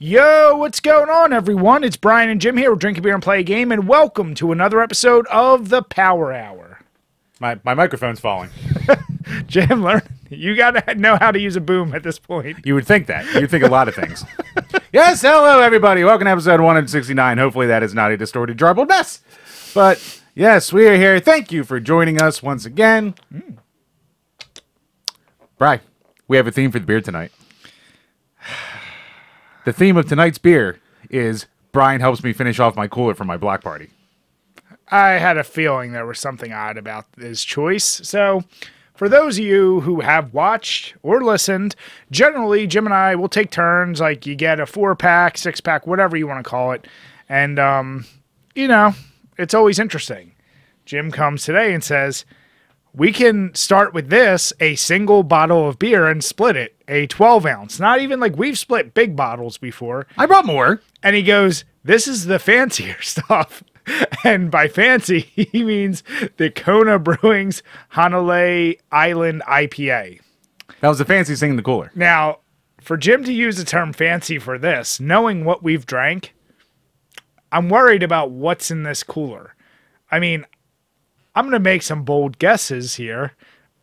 Yo, what's going on, everyone? It's Brian and Jim here. We're drinking beer and play a game, and welcome to another episode of the Power Hour. My my microphone's falling. Jim, learn you gotta know how to use a boom at this point. You would think that. You'd think a lot of things. yes, hello everybody. Welcome to episode 169. Hopefully that is not a distorted jarbled mess. But yes, we are here. Thank you for joining us once again. Mm. Bry, we have a theme for the beer tonight. The theme of tonight's beer is Brian helps me finish off my cooler for my block party. I had a feeling there was something odd about his choice. So, for those of you who have watched or listened, generally Jim and I will take turns. Like you get a four pack, six pack, whatever you want to call it, and um, you know, it's always interesting. Jim comes today and says, "We can start with this, a single bottle of beer, and split it, a 12 ounce. Not even like we've split big bottles before." I brought more. and he goes, "This is the fancier stuff." And by fancy, he means the Kona Brewing's Hanalei Island IPA. That was the fanciest thing in the cooler. Now, for Jim to use the term fancy for this, knowing what we've drank, I'm worried about what's in this cooler. I mean, I'm going to make some bold guesses here.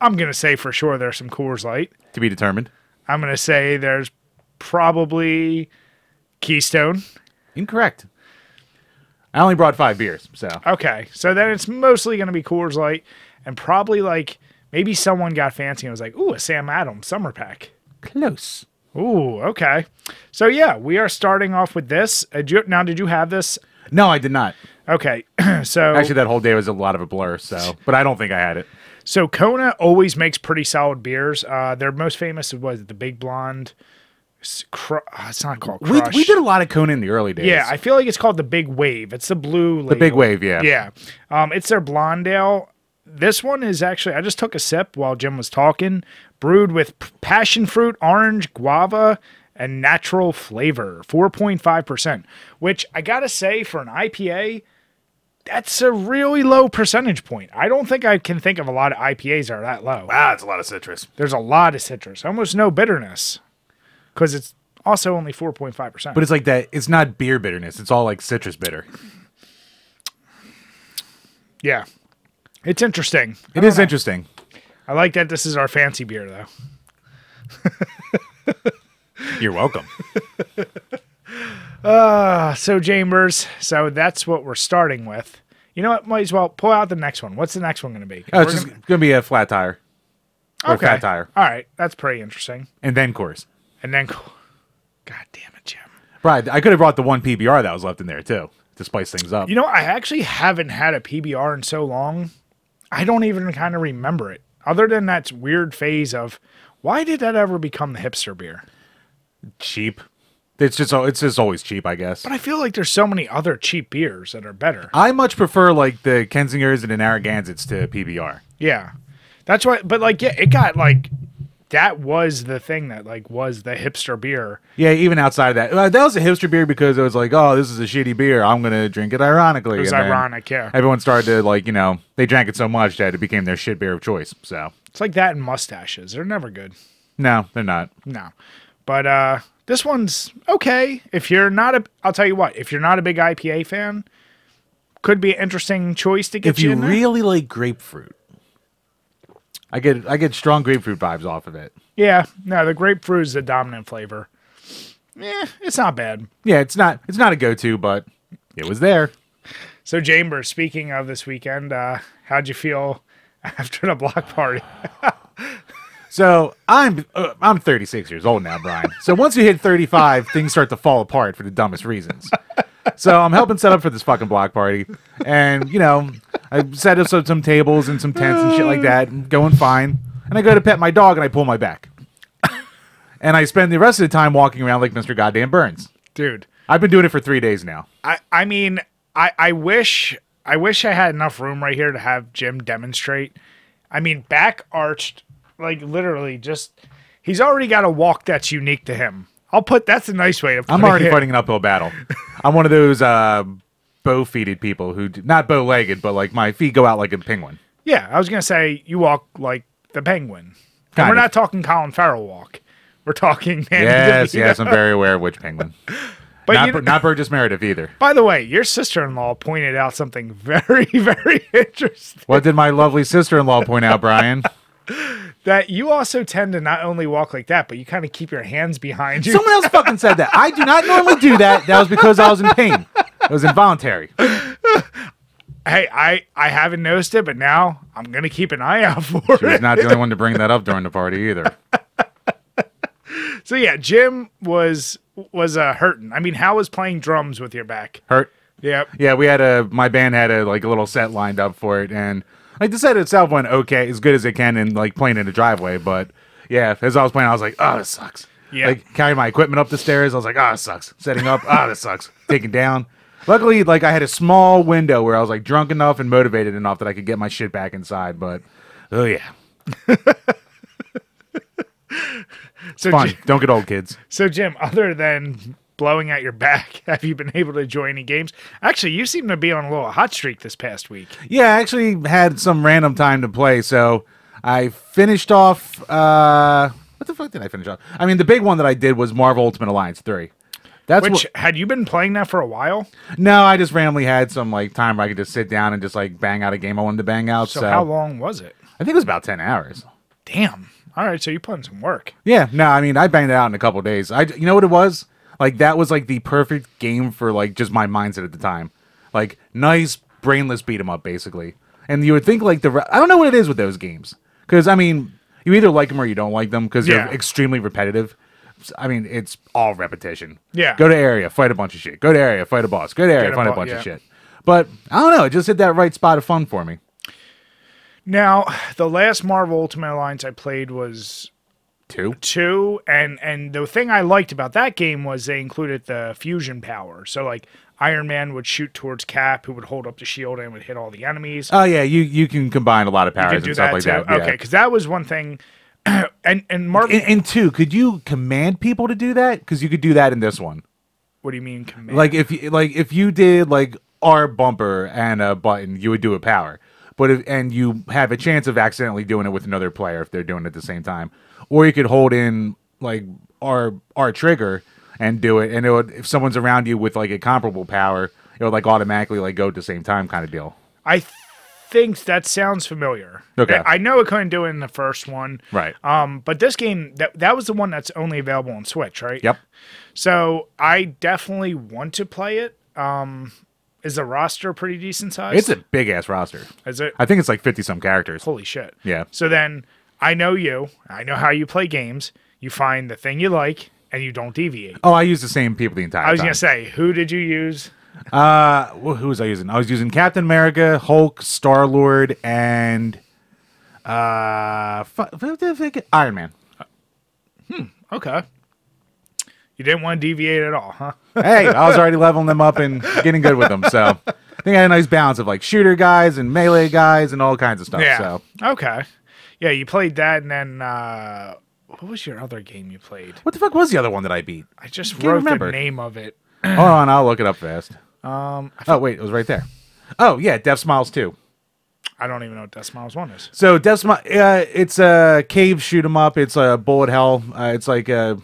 I'm going to say for sure there's some Coors Light. To be determined. I'm going to say there's probably Keystone. Incorrect. I only brought five beers, so Okay, so then it's mostly going to be Coors Light, and probably like maybe someone got fancy and was like, "Ooh, a Sam Adams summer pack." close. Ooh, okay. So yeah, we are starting off with this. Uh, now, did you have this? No, I did not. Okay, so Actually, that whole day was a lot of a blur. So, but I don't think I had it. so Kona always makes pretty solid beers. Uh, their most famous was the Big Blonde. Cru- uh, it's not called We, Crush. we did a lot of Kona in the early days. Yeah, I feel like it's called the Big Wave. It's the blue. the big wave. Yeah. Yeah. Um, it's their blonde ale. This one is actually, I just took a sip while Jim was talking, brewed with p- passion fruit, orange, guava, and natural flavor, 4.5%, which I got to say for an IPA, that's a really low percentage point. I don't think I can think of a lot of IPAs that are that low. Wow, it's a lot of citrus. There's a lot of citrus, almost no bitterness, because it's also only 4.5%. But it's like that. It's not beer bitterness. It's all like citrus bitter. yeah. It's interesting. It is interesting. I like that this is our fancy beer, though. You're welcome. Uh, so Chambers, so that's what we're starting with. You know what? Might as well pull out the next one. What's the next one going to be? Oh, it's just gonna- gonna be a flat tire or a fat tire, All right, that's pretty interesting. and then Coors. And then, God damn it, Jim. Right. I could have brought the one PBR that was left in there too to spice things up. You know, I actually haven't had a PBR in so long. I don't even kind of remember it. Other than that weird phase of why did that ever become the hipster beer? Cheap. It's just it's just always cheap, I guess. But I feel like there's so many other cheap beers that are better. I much prefer like the Kensingers and the Narragansetts to PBR. Yeah. That's why but like yeah, it got like that was the thing that like was the hipster beer. Yeah, even outside of that, that was a hipster beer because it was like, oh, this is a shitty beer. I'm gonna drink it ironically. It was And ironic, yeah. Everyone started to like, you know, they drank it so much that it became their shit beer of choice. So It's like that and mustaches. They're never good. no, they're not. No. But uh this one's okay. If you're not a I'll tell you what, if you're not a big IPA fan, could be an interesting choice to get If you, you in there. really like grapefruit, I get I get strong grapefruit vibes off of it. Yeah, no, the grapefruit is the dominant flavor. Yeah, it's not bad. Yeah, it's not it's not a go to, but it was there. So Chambers, speaking of this weekend, uh, how'd you feel after the block party? So I'm uh, I'm 36 years old now, Brian. So once you hit 35, things start to fall apart for the dumbest reasons. So I'm helping set up for this fucking block party, and you know I set up some, some tables and some tents and shit like that, and going fine. And I go to pet my dog, and I pull my back, and I spend the rest of the time walking around like Mr. Goddamn Burns. Dude, I've been doing it for three days now. I I mean, I I wish I wish I had enough room right here to have Jim demonstrate. I mean, back arched, like literally just he's already got a walk that's unique to him. I'll put that's a nice way to put I'm it. already fighting an uphill battle. I'm one of those uh, bow-feeted people who do, not bow-legged, but like my feet go out like a penguin. Yeah, I was gonna say you walk like the penguin. And we're of. not talking Colin Farrell walk. We're talking Yes, DeVito. yes, I'm very aware of which penguin. But not, you Bur- not Burgess Meredith either. by the way, your sister-in-law pointed out something very, very interesting. What did my lovely sister-in-law point out, Brian? That you also tend to not only walk like that, but you kind of keep your hands behind you. Someone else fucking said that. I do not normally do that. That was because I was in pain. It was involuntary. hey, I I haven't noticed it, but now I'm gonna keep an eye out for it. not the only one to bring that up during the party either. So yeah, Jim was was uh, hurting. I mean, how was playing drums with your back? Hurt. Yep. Yeah, we had a my band had a like a little set lined up for it, and like the set itself went okay, as good as it can, in like playing in the driveway. But yeah, as I was playing, I was like, oh, this sucks. Yeah. Like carrying my equipment up the stairs, I was like, oh, this sucks. Setting up, oh, this sucks. Taking down. Luckily, like I had a small window where I was like drunk enough and motivated enough that I could get my shit back inside. But oh yeah, So fun. Ji- Don't get old, kids. so Jim, other than blowing out your back, have you been able to enjoy any games? Actually, you seem to be on a little hot streak this past week. Yeah, I actually had some random time to play, so I finished off. uh What the fuck did I finish off? I mean, the big one that I did was Marvel Ultimate Alliance three. That's Which what. had you been playing that for a while? No, I just randomly had some like time where I could just sit down and just like bang out a game I wanted to bang out. So, So, how long was it? I think it was about ten hours. Damn. All right, so you put in some work. Yeah, no, I mean I banged it out in a couple days. I, you know what it was? Like that was like the perfect game for like just my mindset at the time. Like nice brainless beat 'em up basically. And you would think like the re- I don't know what it is with those games because I mean you either like them or you don't like them because Yeah. they're extremely repetitive. I mean it's all repetition. Yeah. Go to area, fight a bunch of shit. Go to area, fight a boss. Go to area, Get a fight a bo- bunch yeah. of shit. But I don't know. It just hit that right spot of fun for me. Now, the last Marvel Ultimate Alliance I played was Two. two, and and the thing I liked about that game was they included the fusion power. So like Iron Man would shoot towards Cap, who would hold up the shield and would hit all the enemies. Oh yeah, you you can combine a lot of powers and stuff like too. that. Okay, because that was one thing. and and Marvel, And, and two, could you command people to do that? Because you could do that in this one. what do you mean command? Like if you like if you did like R bumper and a button, you would do a power. But if and you have a chance of accidentally doing it with another player if they're doing it at the same time. Or you could hold in like our our trigger and do it, and it would if someone's around you with like a comparable power, it would like automatically like go at the same time kind of deal. I think that sounds familiar. Okay. I know it couldn't do it in the first one. Right. Um, but this game that that was the one that's only available on Switch, right? Yep. So I definitely want to play it. Um, is the roster pretty decent size? It's a big ass roster. Is it? I think it's like fifty some characters. Holy shit. Yeah. So then I know you. I know how you play games. You find the thing you like and you don't deviate. Oh, I use the same people the entire time. I was gonna say, who did you use? Uh, wh- who was I using? I was using Captain America, Hulk, Star Lord, and uh, fu- Iron Man. Hmm. Okay. You didn't want to deviate at all, huh? Hey, I was already leveling them up and getting good with them, so I think I had a nice balance of like shooter guys and melee guys and all kinds of stuff. Yeah. So, Okay. Yeah, you played that, and then uh, what was your other game you played? what the fuck was the other one that I beat? I just Can't wrote remember. the name of it. Hold on, I'll look it up fast. Um, Oh wait, it was right there. Oh yeah, Deathsmiles two. I don't even know what Deathsmiles One is. So Deathsmiles, uh, it's a cave shoot 'em up. It's a bullet hell. Uh, it's like a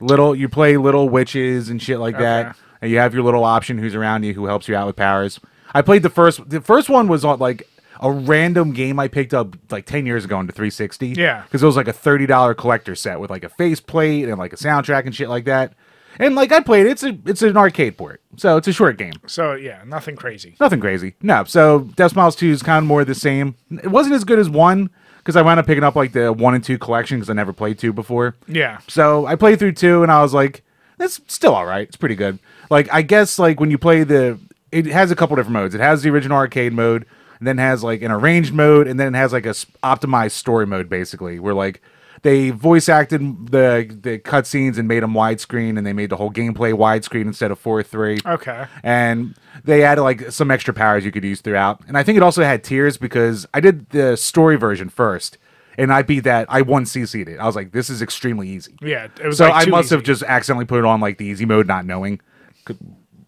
little. You play little witches and shit like Okay. that, and you have your little option who's around you who helps you out with powers. I played the first. The first one was on like a random game I picked up like ten years ago into 360. Yeah. because it was like a thirty dollar collector set with like a faceplate and like a soundtrack and shit like that. And like I played, it. it's a it's an arcade port, so it's a short game. So yeah, nothing crazy. Nothing crazy. No. So Deathsmiles 2 is kind of more the same. It wasn't as good as 1 because I wound up picking up like the 1 and 2 collection because I never played 2 before. Yeah. So I played through 2 and I was like, that's still all right. It's pretty good. Like, I guess like when you play the, it has a couple different modes. It has the original arcade mode, and then has like an arranged mode, and then it has like a s- optimized story mode basically where like, they voice acted the the cutscenes and made them widescreen, and they made the whole gameplay widescreen instead of four three Okay. and they added like some extra powers you could use throughout. And I think it also had tiers because I did the story version first, and I beat that. I one CC'd it. I was like, this is extremely easy. Yeah. It was So like I must have just accidentally put it on like the easy mode, not knowing. Could-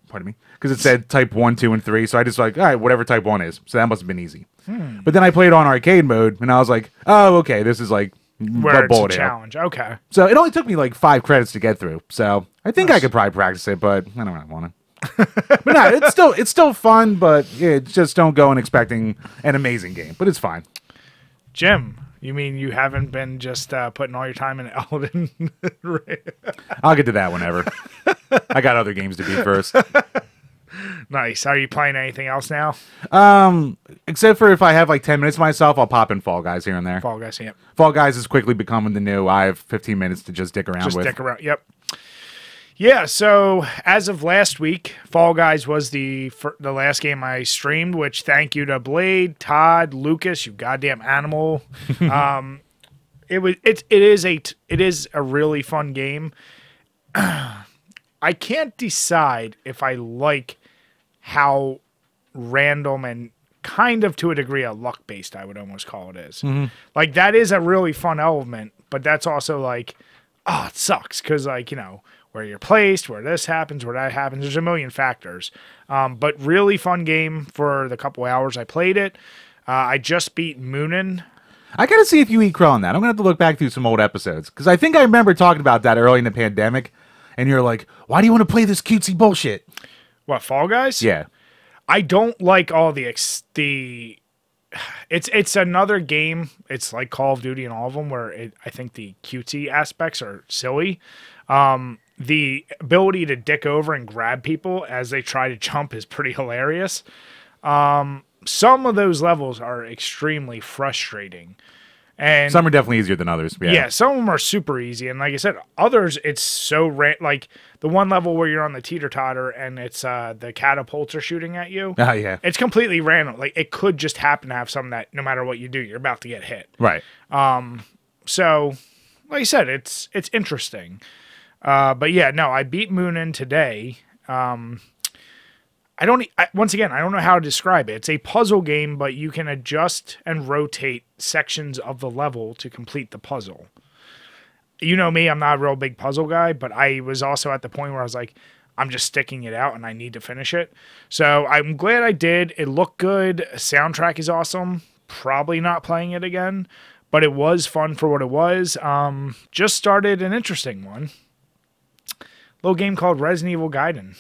Pardon me, because it said type one, two, and three. So I just like, all right, whatever type one is. So that must have been easy. Hmm. But then I played on arcade mode, and I was like, oh, okay, this is like where the bullet hell. challenge. Okay. So it only took me like five credits to get through. So I think I could probably practice it, but I don't really want to. but no, it's still it's still fun, but yeah, just don't go in expecting an amazing game. But it's fine. Jim, you mean you haven't been just uh, putting all your time in Elden Ring? I'll get to that whenever. I got other games to beat first. nice. Are you playing anything else now? Um, except for if I have like ten minutes myself, I'll pop in Fall Guys here and there. Fall Guys. Yep. Fall Guys is quickly becoming the new. I have 15 minutes to just dick around Just with. stick around. Yep. Yeah. So as of last week, Fall Guys was the fir- the last game I streamed. Which thank you to Blade, Todd, Lucas, you goddamn animal. um, it was it it is a t- it is a really fun game. I can't decide if I like how random and kind of to a degree a luck based I would almost call it is. Like that is a really fun element, but that's also like oh, it sucks because like you know where you're placed, where this happens, where that happens. There's a million factors. Um, but really fun game for the couple hours I played it. Uh, I just beat Moonin. I gotta see if you eat crow on that. I'm gonna have to look back through some old episodes because I think I remember talking about that early in the pandemic, and you're like, "Why do you want to play this cutesy bullshit?" What Fall Guys? Yeah, I don't like all the ex- the. It's it's another game. It's like Call of Duty and all of them where it, I think the cutesy aspects are silly. Um, the ability to dick over and grab people as they try to jump is pretty hilarious. Um, some of those levels are extremely frustrating, and some are definitely easier than others. Yeah, yeah. some of them are super easy, and like I said, others it's so ra- like the one level where you're on the teeter totter and it's uh the catapults are shooting at you. Ah, yeah, It's completely random. Like it could just happen to have something that no matter what you do, you're about to get hit. right. Um. So, like I said, it's it's interesting. Uh, but yeah, no, I beat Moonin today. Um, I don't. I, once again, I don't know how to describe it. It's a puzzle game, but you can adjust and rotate sections of the level to complete the puzzle. You know me; I'm not a real big puzzle guy, but I was also at the point where I was like, I'm just sticking it out, and I need to finish it. So I'm glad I did. It looked good. Soundtrack is awesome. Probably not playing it again, but it was fun for what it was. Um, just started an interesting one. Little game called Resident Evil Gaiden.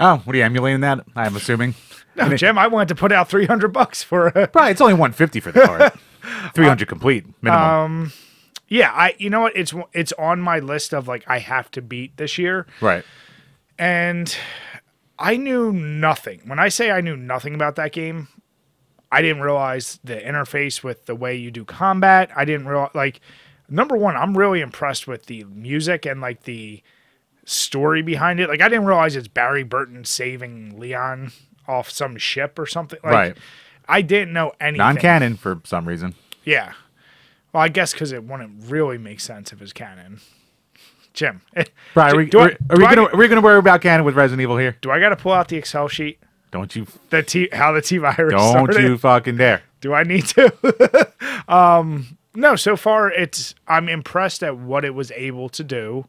Oh, what are you emulating that? I'm assuming. No, Jim, I wanted to put out 300 bucks for. Probably it's only 150 for the card. Uh, 300 complete minimum. Um, yeah, I. You know what? It's it's on my list of like I have to beat this year, right. and I knew nothing. When I say I knew nothing about that game, I didn't realize the interface with the way you do combat. I didn't realize like number one, I'm really impressed with the music and like the story behind it. Like I didn't realize it's Barry Burton saving Leon off some ship or something. Like, Right. I didn't know anything. Non-canon for some reason. Yeah. Well, I guess because it wouldn't really make sense if it's canon. Jim, Right. Are we, I- are, are we I- gonna are we gonna worry about canon with Resident Evil here? do I got to pull out the Excel sheet? Don't you The T, how the T virus don't started? you fucking dare. Do I need to? um, no, so far it's I'm impressed at what it was able to do.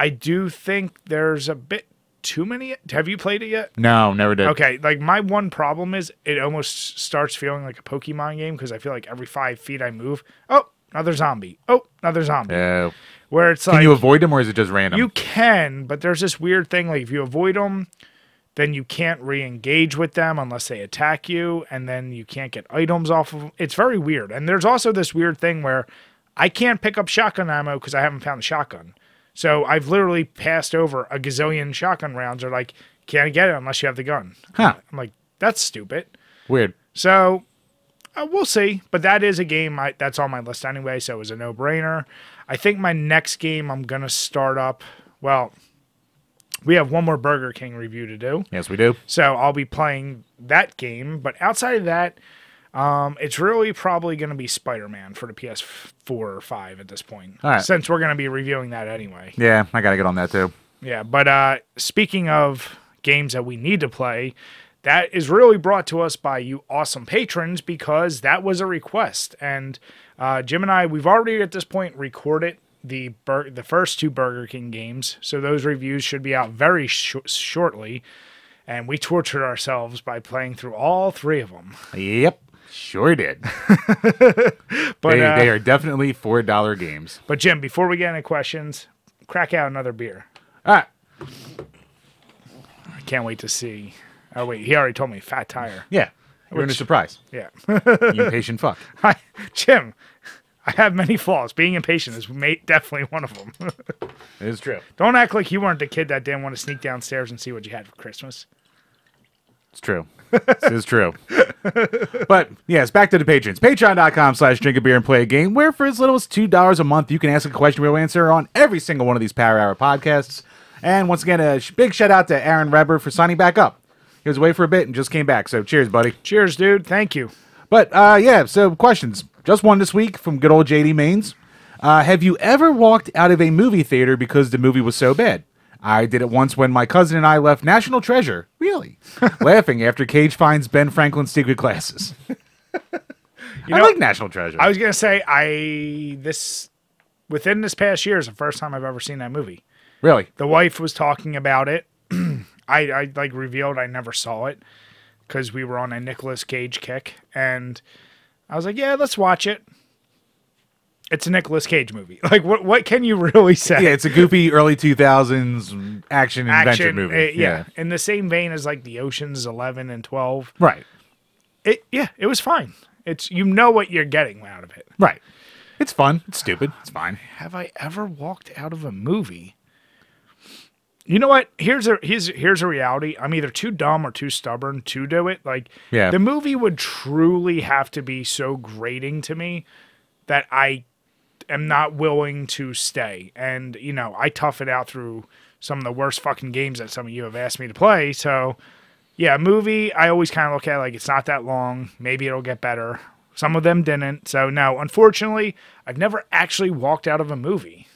I do think there's a bit too many. Have you played it yet? No, never did. Okay, like my one problem is it almost starts feeling like a Pokemon game because I feel like every five feet I move, oh, another zombie. Oh, another zombie. Yeah. Where it's like Can like you avoid them or is it just random? you can, but there's this weird thing like if you avoid them, then you can't re-engage with them unless they attack you, and then you can't get items off of them. It's very weird. And there's also this weird thing where I can't pick up shotgun ammo because I haven't found the shotgun. So I've literally passed over a gazillion shotgun rounds. Or like, can't get it unless you have the gun. Huh. I'm like, that's stupid. Weird. So uh, we'll see. But that is a game I, that's on my list anyway. So it was a no brainer. I think my next game I'm going to start up. Well, we have one more Burger King review to do. Yes, we do. So I'll be playing that game. But outside of that, um, it's really probably going to be Spider Man for the PS4 or 5 at this point. All right. Since we're going to be reviewing that anyway. Yeah, I gotta get on that too. Yeah, but uh, speaking of games that we need to play, that is really brought to us by you awesome patrons because that was a request. And uh, Jim and I, we've already at this point recorded the bur- the first two Burger King games, so those reviews should be out very sh- shortly. And we tortured ourselves by playing through all three of them. Yep. Sure did. But they, uh, they are definitely four dollar games. but Jim, before we get any questions, crack out another beer. Right. I can't wait to see. Oh wait, he already told me fat tire. Yeah. You're in a surprise. Yeah, You impatient fuck. Hi, Jim. I have many flaws. Being impatient is definitely one of them. It is true. Don't act like you weren't the kid that didn't want to sneak downstairs and see what you had for Christmas. It's true. this is true. but yes, back to the patrons. Patreon.com slash drink a beer and play a game, where for as little as $2 a month, you can ask a question we'll answer on every single one of these Power Hour podcasts. And once again, a big shout out to Aaron Reber for signing back up. He was away for a bit and just came back. So cheers, buddy. Cheers, dude. Thank you. But uh, yeah, so questions. Just one this week from good old JD Maines. Uh, have you ever walked out of a movie theater because the movie was so bad? I did it once when my cousin and I left National Treasure, really, laughing after Cage finds Ben Franklin's secret glasses. You I know, like National Treasure. I was gonna say I this within this past year is the first time I've ever seen that movie. really? The wife was talking about it. I, I like revealed I never saw it because we were on a Nicolas Cage kick, and I was like, "Yeah, let's watch it." It's a Nicolas Cage movie. Like, what what can you really say? Yeah, it's a goofy early 2000s action adventure movie. uh, yeah. in the same vein as like the Ocean's Eleven and Twelve. Right. It yeah, it was fine. It's you know what you're getting out of it. Right. It's fun. It's stupid. It's fine. Have I ever walked out of a movie? You know what? Here's a here's here's a reality. I'm either too dumb or too stubborn to do it. Like Yeah. the movie would truly have to be so grating to me that I am not willing to stay. And you know, I tough it out through some of the worst fucking games that some of you have asked me to play. So yeah, movie, I always kind of look at it like it's not that long. Maybe it'll get better. Some of them didn't. So no, unfortunately, I've never actually walked out of a movie.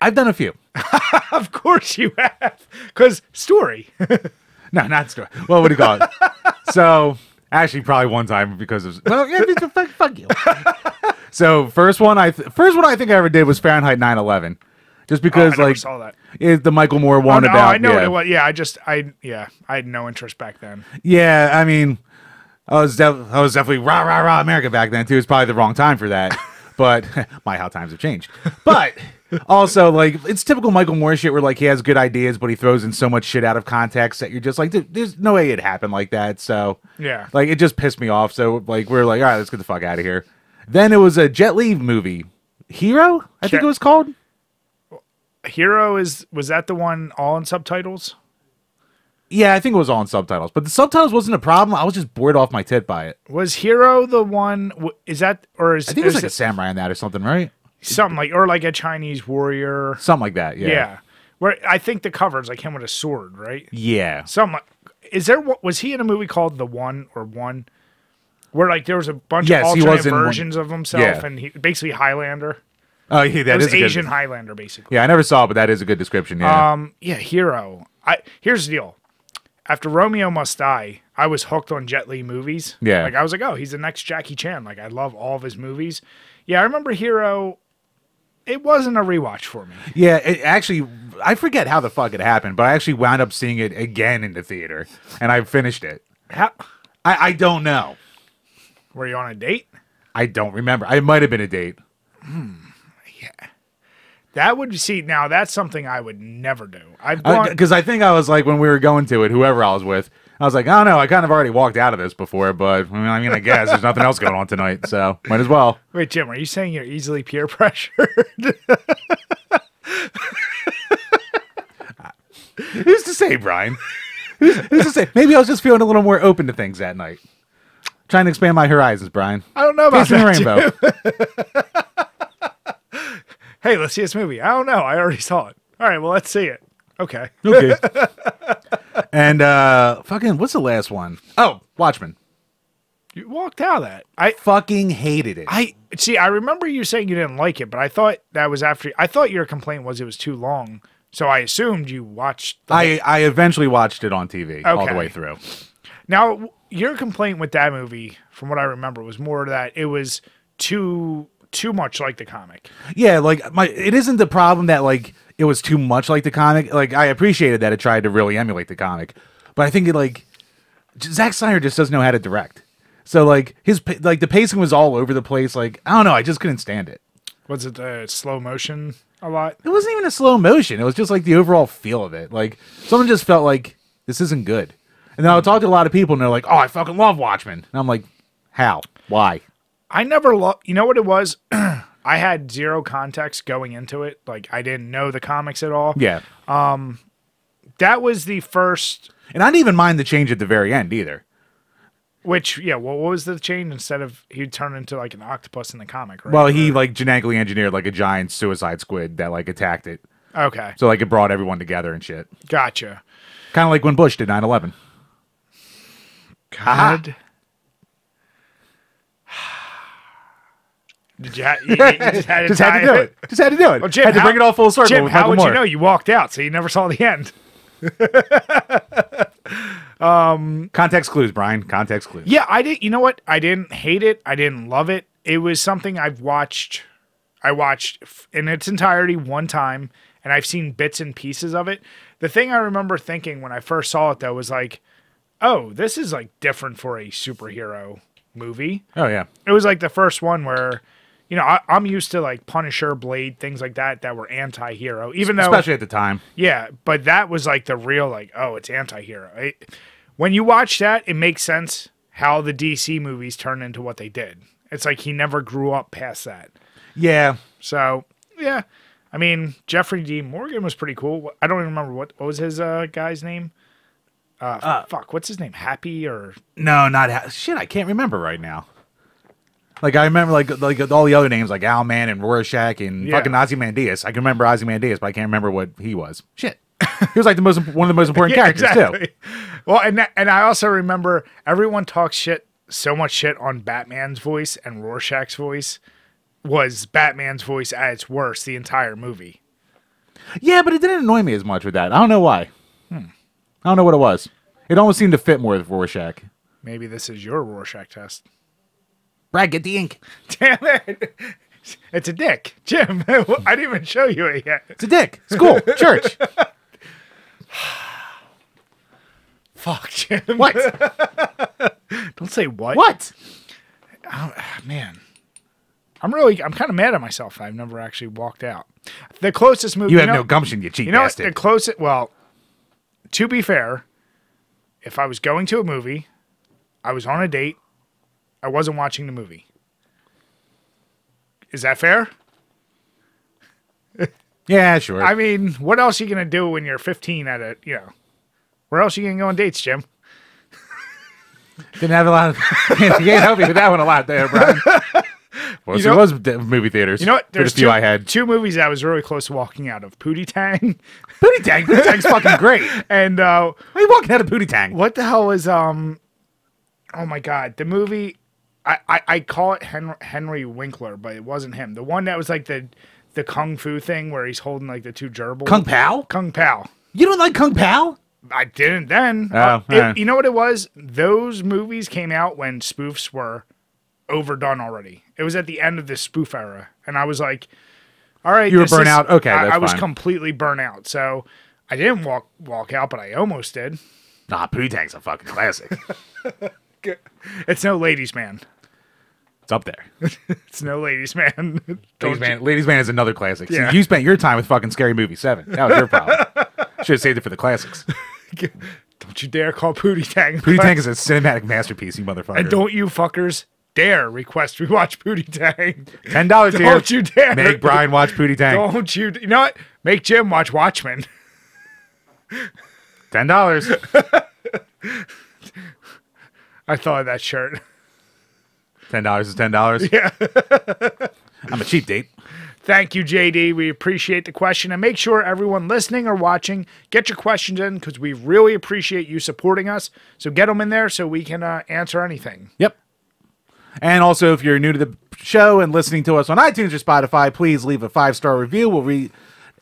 I've done a few. Of course you have, because story. No, not story. Well, what do you call it? so, actually, probably one time because of well, yeah, fuck, fuck you. So, first one I th- first one I think I ever did was Fahrenheit 9/11, just oh, I because never like saw that. it's the Michael Moore Oh, one no, about I know yeah. what it was. Yeah, I just I yeah, I had no interest back then. Yeah, I mean, I was def- I was definitely rah rah rah America back then too. It's probably the wrong time for that, but my how times have changed. But also, like, it's typical Michael Moore shit where like he has good ideas, but he throws in so much shit out of context that you're just like, there's no way it happened like that. So Yeah. like it just pissed me off. So like we're like, all right, let's get the fuck out of here. Then it was a Jet Li movie, Hero, I think it was called. Hero is was that the one all in subtitles? Yeah, I think it was all in subtitles, but the subtitles wasn't a problem. I was just bored off my tit by it. Was Hero the one? Is that or is I think it was like a samurai in that or something, right? something like or like a Chinese warrior? Something like that. Yeah. Yeah. Where I think the cover is like him with a sword, right? Yeah. Some is there was he in a movie called The One or One? Where like there was a bunch Yes, of he alternate was in one- versions of himself, Yeah. and he basically Highlander. Oh, yeah, that It was is a good- Asian Highlander, basically. Yeah, I never saw it, but that is a good description. Yeah. Um, yeah, Hero. I here's the deal. After Romeo Must Die, I was hooked on Jet Li movies. Yeah. like I was like, oh, he's the next Jackie Chan. Like I love all of his movies. Yeah, I remember Hero. It wasn't a rewatch for me. yeah, it actually, I forget how the fuck it happened, but I actually wound up seeing it again in the theater, and I finished it. How, I, I don't know. Were you on a date? I don't remember. I might have been a date. Hmm, yeah. That would see now. That's something I would never do. I've uh, gone. Because I think I was like, when we were going to it, whoever I was with, I was like, oh, I don't know. I kind of already walked out of this before, but I mean, I, mean, I guess there's nothing else going on tonight, so might as well. Wait, Jim, are you saying you're easily peer pressured? Who's to say, Brian? Who's, who's to say? Maybe I was just feeling a little more open to things that night. Trying to expand my horizons, Brian. I don't know about the that. rainbow. Hey, let's see this movie. I don't know. I already saw it. All right, well, let's see it. Okay. Okay. and uh fucking what's the last one? Oh, Watchmen. You walked out of that. I Fucking hated it. I see. I remember you saying you didn't like it, but I thought that was after. I thought your complaint was it was too long, so I assumed you watched. I, I eventually watched it on TV all the way through. Now, your complaint with that movie, from what I remember, was more that it was too too much like the comic. Yeah, like my it isn't the problem that like it was too much like the comic. Like I appreciated that it tried to really emulate the comic, but I think it like Zack Snyder just doesn't know how to direct. So like his like the pacing was all over the place. Like I don't know, I just couldn't stand it. Was it uh, slow motion a lot? It wasn't even a slow motion. It was just like the overall feel of it. Like someone just felt like this isn't good. And then I would talk to a lot of people and they're like, "Oh, I fucking love Watchmen." And I'm like, "How? Why?" I never lo- you know what it was? I had zero context going into it. Like I didn't know the comics at all. Yeah. Um, that was the first And I didn't even mind the change at the very end either. which yeah, what, what was the change instead of he'd turn into like an octopus in the comic, right? Well, he like genetically engineered like a giant suicide squid that like attacked it. okay. So like it brought everyone together and shit. Gotcha. Kind of like when Bush did 9/11. God. Did you, ha- you, you just had to, Just had to do it. Just had to do it. Well, Jim, had to how- bring it all full circle. Jim, how would Moore. you know? You walked out, so you never saw the end. Um, context clues, Brian. Context clues. Yeah, I did. You know what? I didn't hate it. I didn't love it. It was something I've watched. I watched in its entirety one time, and I've seen bits and pieces of it. The thing I remember thinking when I first saw it though was like, "Oh, this is like different for a superhero movie." Oh yeah. It was like the first one where, you know, I, I'm used to like Punisher, Blade, things like that that were anti-hero. Even though, Especially at the time. yeah, but that was like the real like, oh, it's anti-hero. It, when you watch that, it makes sense how the DC movies turned into what they did. It's like he never grew up past that. Yeah. So yeah, I mean Jeffrey D. Morgan was pretty cool. I don't even remember what what was his uh, guy's name. Uh, fuck, what's his name? Happy or No, not ha- shit. I can't remember right now. Like I remember, like like all the other names, like Owlman and Rorschach and Yeah. fucking Ozymandias. I can remember Ozymandias, but I can't remember what he was. Shit, he was like the most one of the most important characters too. Well, and that- and I also remember everyone talks shit so much shit on Batman's voice and Rorschach's voice was Batman's voice at its worst the entire movie. Yeah, but it didn't annoy me as much with that. I don't know why. I don't know what it was. It almost seemed to fit more with Rorschach. Maybe this is your Rorschach test. Brad, get the ink. Damn it. It's a dick. Jim, I didn't even show you it yet. It's a dick. School, church. Fuck, Jim. What? Don't say what. What? Um, man. I'm really, I'm kind of mad at myself. I've never actually walked out. The closest movie. You have know- no gumption, you cheap You know, what? the closest. Well, to be fair, if I was going to a movie, I was on a date, I wasn't watching the movie. Is that fair? yeah, sure. I mean, what else are you gonna do when you're 15 at a, you know, where else are you gonna go on dates, Jim? Didn't have a lot of. you can't help me with that one a lot there, Brian. Well, You know- was movie theaters. You know what? There's two, I had. two movies that I was really close to walking out of: Pootie Tang Pootie Tang. Pootie Tang's fucking great. And uh, are you walking out of Pootie Tang? what the hell is um? Oh my god, the movie. I, I, I call it Henry, Henry Winkler, but it wasn't him. The one that was like the the kung fu thing where he's holding like the two gerbils. Kung Pao? Kung Pao. You don't like Kung Pao? I didn't then. Oh, Uh, it- yeah. You know what it was? Those movies came out when spoofs were overdone already. It was at the end of the spoof era, and I was like, "All right, You were this burnt out? Okay, I, that's I was fine. completely burnt out. So I didn't walk walk out, but I almost did. Nah, Pootie Tang's a fucking classic. It's no ladies' man. it's up there. It's no ladies' man. Ladies Man, Ladies Man is another classic. See, you spent your time with fucking Scary Movie 7. That was your problem. Should have saved it for the classics. don't you dare call Pootie Tang. Pootie Tang is a cinematic masterpiece, you motherfucker. and don't you fuckers dare request we watch Pootie Tang. Ten dollars here. Don't you dare. Make Brian watch Pootie Tang. Don't you? You know what? Make Jim watch Watchmen. Ten dollars. I thought of that shirt. Ten dollars is ten dollars. Yeah. I'm a cheap date. Thank you, JD. We appreciate the question. And make sure everyone listening or watching, get your questions in because we really appreciate you supporting us. So get them in there so we can uh, answer anything. Yep. And also, if you're new to the show and listening to us on iTunes or Spotify, please leave a five star review. We'll read.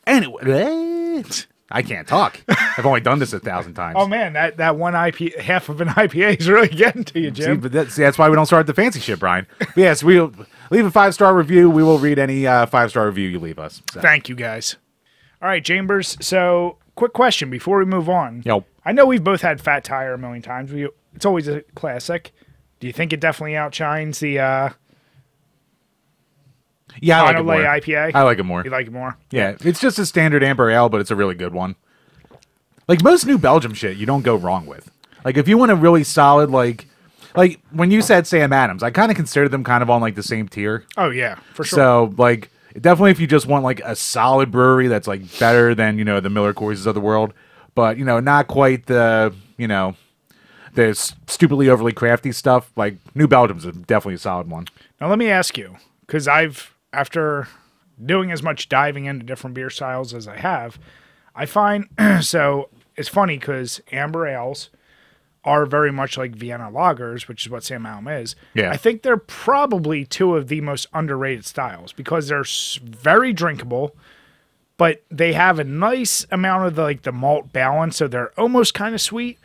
Anyway, I can't talk. I've only done this a thousand times. Oh, man, that, that one IP, half of an IPA is really getting to you, See, Jim. but that's, see, that's why we don't start the fancy shit, Brian. But yes, we'll leave a five star review. We will read any uh, five star review you leave us. So. Thank you, guys. All right, Chambers. So, quick question before we move on. Yo. I know we've both had Fat Tire a million times. We, it's always a classic. Do you think it definitely outshines the uh, Yeah, I like it more. Lay IPA? I like it more. you like it more? Yeah, it's just a standard amber ale, but it's a really good one. Like most New Belgium shit, you don't go wrong with. Like if you want a really solid, like, like when you said Sam Adams, I kind of considered them kind of on like the same tier. Oh yeah, for sure. So like definitely if you just want like a solid brewery that's like better than you know the Miller Coors of the world, but you know not quite the you know the stupidly overly crafty stuff. Like New Belgium's a definitely a solid one. Now let me ask you, because I've after doing as much diving into different beer styles as I have, I find so it's funny because amber ales are very much like Vienna lagers, which is what Sam Adams is. Yeah. I think they're probably two of the most underrated styles because they're very drinkable, but they have a nice amount of the, like the malt balance, so they're almost kind of sweet,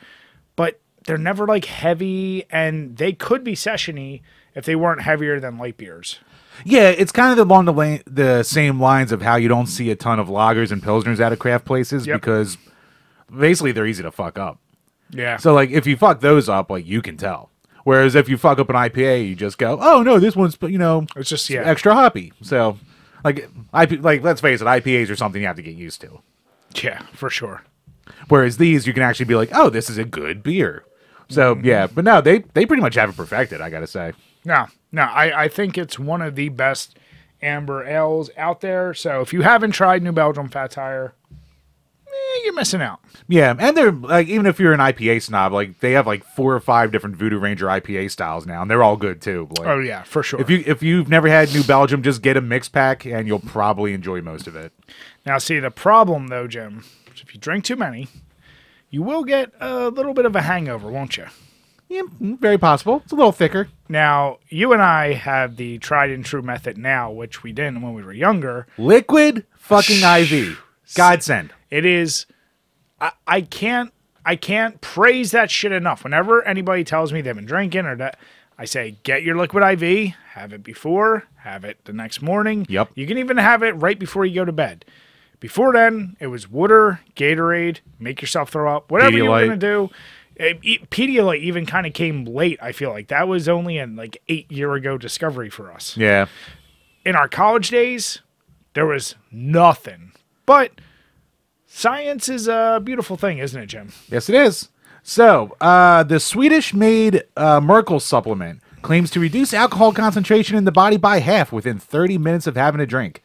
but they're never like heavy, and they could be sessiony if they weren't heavier than light beers. Yeah, it's kind of along the the same lines of how you don't see a ton of lagers and pilsners out of craft places Yep. because basically they're easy to fuck up. Yeah. So like if you fuck those up, like you can tell. Whereas if you fuck up an IPA, you just go, "Oh no, this one's you know It's just yeah. extra hoppy." So like IP, like let's face it, IPAs are something you have to get used to. Yeah, for sure. Whereas these, you can actually be like, "Oh, this is a good beer." So Mm-hmm. yeah, but no, they they pretty much have it perfected. I gotta say. No, no, I, I think it's one of the best amber ales out there. So if you haven't tried New Belgium Fat Tire, eh, you're missing out. Yeah, and they're like even if you're an IPA snob, like they have like four or five different Voodoo Ranger IPA styles now, and they're all good too. Like, Oh yeah, for sure. If you if you've never had New Belgium, just get a mix pack, and you'll probably enjoy most of it. now see the problem though, Jim, is if you drink too many, you will get a little bit of a hangover, won't you? Yeah, very possible. It's a little thicker. Now you and I have the tried and true method now, which we didn't when we were younger. Liquid fucking IV. Godsend. It is. I, I can't. I can't praise that shit enough. Whenever anybody tells me they've been drinking or that, I say get your liquid IV, have it before, have it the next morning. Yep. You can even have it right before you go to bed. Before then, it was water, Gatorade, make yourself throw up, whatever you were gonna do. Eh, Pedialyte even kind of came late. I feel like that was only an like eight year ago discovery for us Yeah. in our college days, there was nothing. But science is a beautiful thing, isn't it, Jim? Yes, it is. So, uh, the Swedish made uh, Myrkl supplement claims to reduce alcohol concentration in the body by half within 30 minutes of having a drink.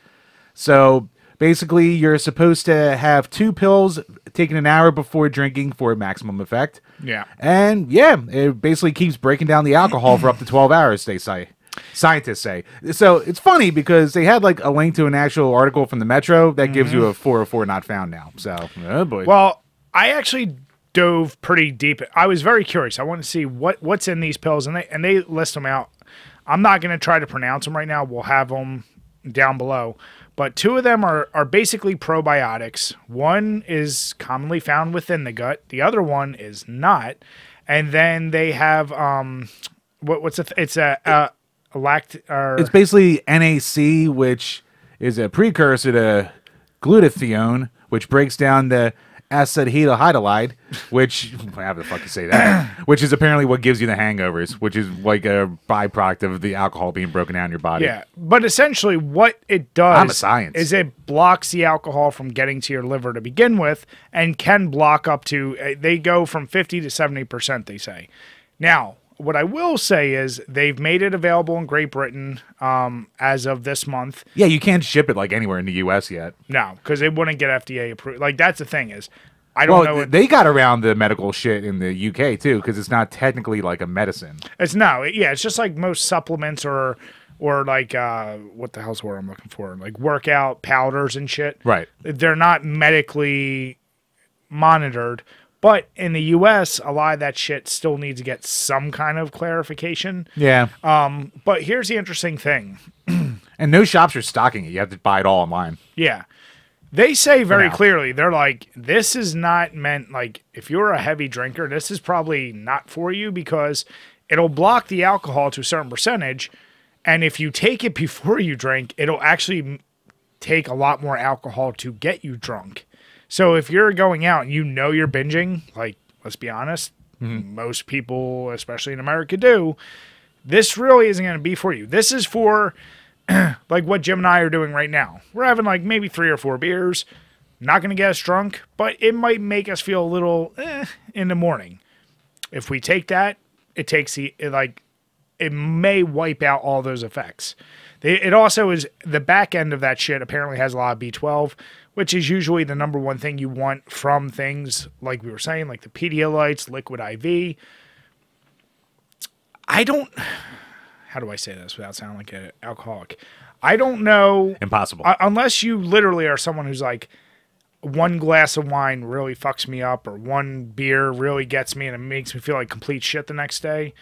So, basically, you're supposed to have two pills taken an hour before drinking for maximum effect. Yeah. And yeah, it basically keeps breaking down the alcohol for up to 12 hours, they say. Scientists say. So it's funny because they had like a link to an actual article from the Metro that gives you a mm-hmm. 404 not found now. So, oh boy. Well, I actually dove pretty deep. I was very curious. I wanted to see what what's in these pills, and they and they list them out. I'm not going to try to pronounce them right now. We'll have them down below. But two of them are are basically probiotics. One is commonly found within the gut. The other one is not. And then they have um, what what's a th- it's a, a, a lact or it's basically NAC, which is a precursor to glutathione, which breaks down the acetylhydrolide, which how the fuck you say that? which is apparently what gives you the hangovers, which is like a byproduct of the alcohol being broken down in your body. Yeah, but essentially, what it does I'm a science. is it blocks the alcohol from getting to your liver to begin with, and can block up to uh, they go from fifty to seventy percent. They say. Now, what I will say is they've made it available in Great Britain um, as of this month. Yeah, you can't ship it like anywhere in the U.S. yet. No, because it wouldn't get FDA approved. Like that's the thing is, I don't Well, know. th- they got around the medical shit in the UK too, because it's not technically like a medicine. It's no, it- yeah, it's just like most supplements or or like uh what the hell's the word I'm looking for? Like workout powders and shit. Right. They're not medically monitored. But in the US, a lot of that shit still needs to get some kind of clarification. Yeah. Um, but here's the interesting thing. and no shops are stocking it. You have to buy it all online. Yeah. They say very clearly, they're like, this is not meant like if you're a heavy drinker, this is probably not for you because it'll block the alcohol to a certain percentage. And if you take it before you drink, it'll actually take a lot more alcohol to get you drunk. So if you're going out and you know you're binging, like, let's be honest, most people, especially in America, do, this really isn't going to be for you. This is for like what Jim and I are doing right now. We're having like maybe three or four beers. Not going to get us drunk, but it might make us feel a little eh, in the morning. If we take that, it takes the it like it may wipe out all those effects. They, it also is the back end of that shit apparently has a lot of B12, which is usually the number one thing you want from things like we were saying, like the Pedialytes, liquid IV. I don't. How do I say this without sounding like an alcoholic? I don't know Impossible. uh, unless you literally are someone who's like one glass of wine really fucks me up or one beer really gets me and it makes me feel like complete shit the next day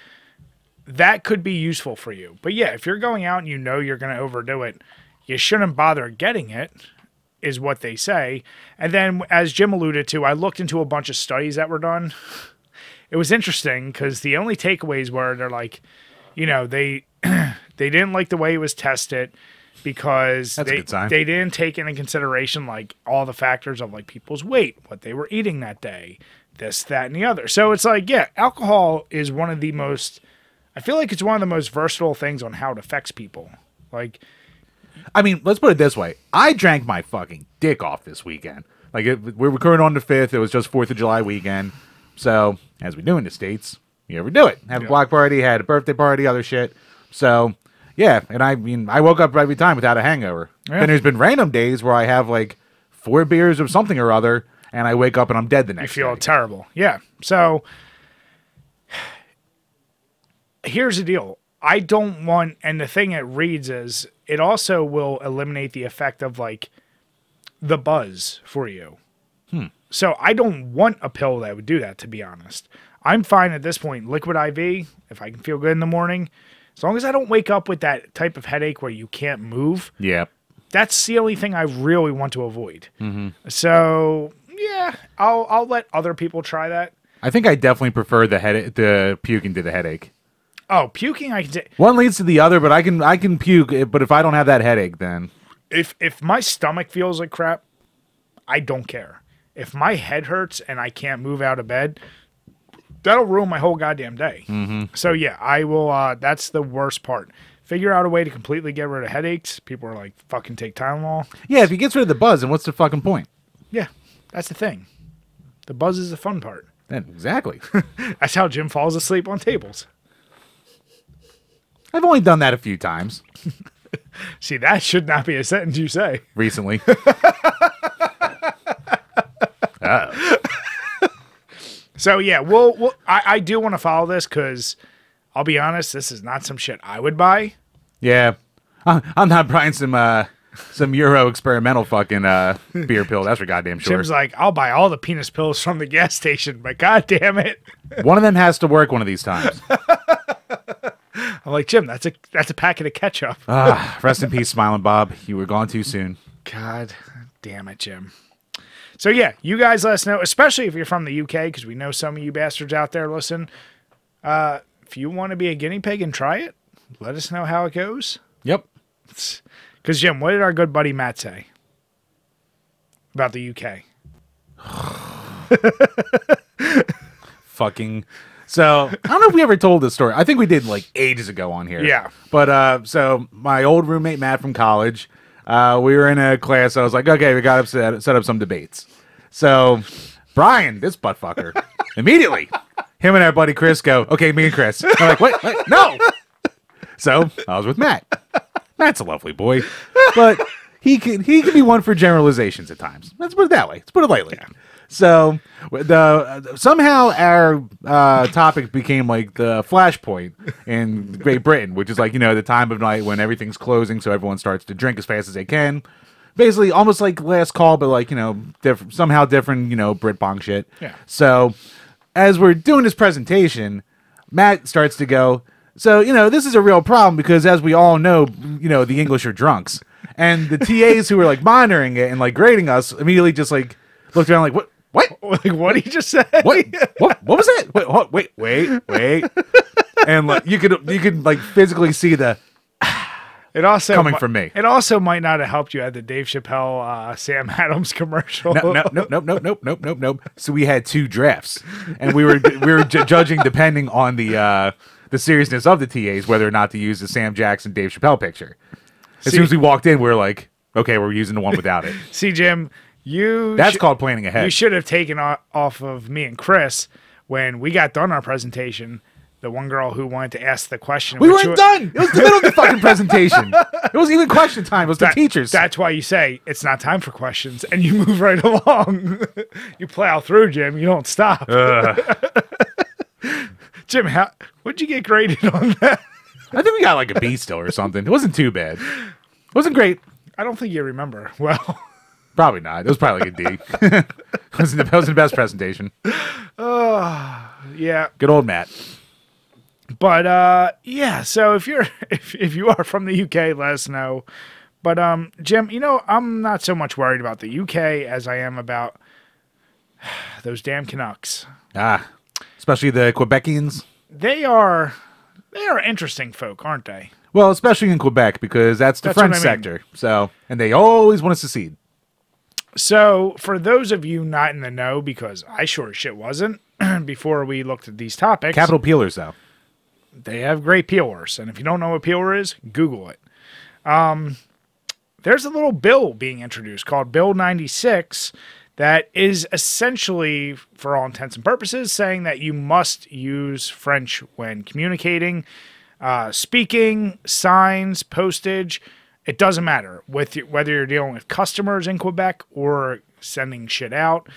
that could be useful for you but yeah if you're going out and you know you're going to overdo it you shouldn't bother getting it is what they say and then as jim alluded to i looked into a bunch of studies that were done it was interesting because the only takeaways were they're like you know they they didn't like the way it was tested because That's they, they didn't take into consideration like all the factors of like people's weight, what they were eating that day, this, that, and the other. So it's like, yeah, alcohol is one of the most. I feel like it's one of the most versatile things on how it affects people. Like, I mean, let's put it this way. I drank my fucking dick off this weekend. Like, it, we're recording on the 5th. It was just 4th of July weekend. So, as we do in the States, you ever do it. Have a block party, had a birthday party, other shit. So, yeah. And I mean, I woke up every time without a hangover. Yeah. Then there's been random days where I have like four beers of something or other, and I wake up and I'm dead the you next feel day. terrible. Yeah. So here's the deal. I don't want, and the thing it reads is it also will eliminate the effect of like the buzz for you. Hmm. So I don't want a pill that would do that, to be honest. I'm fine at this point. Liquid IV, if I can feel good in the morning, as long as I don't wake up with that type of headache where you can't move, yeah. that's the only thing I really want to avoid. Mm-hmm. So yeah, I'll I'll let other people try that. I think I definitely prefer the head the puking to the headache. Oh, puking I can ta- One leads to the other, but I can I can puke. eh, But if I don't have that headache, then if if my stomach feels like crap, I don't care. If my head hurts and I can't move out of bed, that'll ruin my whole goddamn day. So yeah, I will. Uh, that's the worst part. Figure out a way to completely get rid of headaches. People are like, "Fucking take Tylenol." yeah, if he gets rid of the buzz, then what's the fucking point? Yeah, that's the thing. The buzz is the fun part. Then exactly. That's how Jim falls asleep on tables. I've only done that a few times See, that should not be a sentence you say. recently. So yeah, we'll, we'll I, I do want to follow this because I'll be honest, this is not some shit I would buy. yeah, I- I'm not buying some uh some Euro experimental fucking uh beer pill. That's for goddamn sure. Jim's like, I'll buy all the penis pills from the gas station, but god damn it. One of them has to work one of these times. I'm like, Jim, that's a that's a packet of ketchup. Ah, rest in peace, Smiling Bob. You were gone too soon. God damn it, Jim. So yeah, you guys let us know, especially if you're from the UK, because we know some of you bastards out there listen. Uh, if you want to be a guinea pig and try it, let us know how it goes. Yep. Because Jim, what did our good buddy Matt say about the UK? fucking so I don't know if we ever told this story. I think we did like ages ago on here. Yeah. But uh so my old roommate Matt from college, uh we were in a class. I was like, okay, we got to set, set up some debates. So Brian, this butt fucker, immediately, him and our buddy Chris go, okay, me and Chris. I'm like, what? what? No. So I was with Matt. Matt's a lovely boy, but he can he can be one for generalizations at times. Let's put it that way. Let's put it lightly. So the somehow our uh, topic became like the flashpoint in Great Britain, which is like you know the time of night when everything's closing, so everyone starts to drink as fast as they can. Basically, almost like last call, but like you know, diff- somehow different. You know, Brit bong shit. Yeah. So as we're doing this presentation, Matt starts to go. So you know, this is a real problem because, as we all know, you know, the English are drunks, and the TAs who were like monitoring it and like grading us immediately just like looked around like, what, what, Like, what did he just say? what, what, what was it? Wait, what, wait, wait, wait, and like you could you could like physically see the It also Coming mi- from me. It also might not have helped you at the Dave Chappelle uh, Sam Adams commercial. No, no, nope, nope, nope, nope, nope, nope, nope. So we had two drafts, and we were we were ju- judging depending on the uh, the seriousness of the TAs whether or not to use the Sam Jackson Dave Chappelle picture. As See- soon as we walked in, we were like, okay, we're using the one without it. See, Jim, you That's sh- called planning ahead. You should have taken o- off of me and Chris when we got done our presentation. The one girl who wanted to ask the question. we weren't you- done. It was the middle of the fucking presentation. It wasn't even question time. It was the That- teachers. That's why you say it's not time for questions, and you move right along. you plow through, Jim. You don't stop. Uh. Jim, how what'd you get graded on that? I think we got like a B still or something. It wasn't too bad. It wasn't great. I don't think you remember. Well, Probably not. It was probably like a D. it, wasn't the, it wasn't the best presentation. yeah, Good old Matt. but uh, yeah. So if you're if if you are from the UK, let us know. But um, Jim, you know I'm not so much worried about the UK as I am about those damn Canucks. Ah, especially the Quebecians. They are they are interesting folk, aren't they? Well, especially in Quebec because that's the That's French I mean. sector. So, and they always want to secede. So, for those of you not in the know, because I sure as shit wasn't before we looked at these topics, Capital peelers, though. they have great peelers. And if you don't know what peeler is, Google it. Um, there's a little bill being introduced called Bill 96 that is essentially, for all intents and purposes, saying that you must use French when communicating, uh, speaking, signs, postage. It doesn't matter with whether you're dealing with customers in Quebec or sending shit out.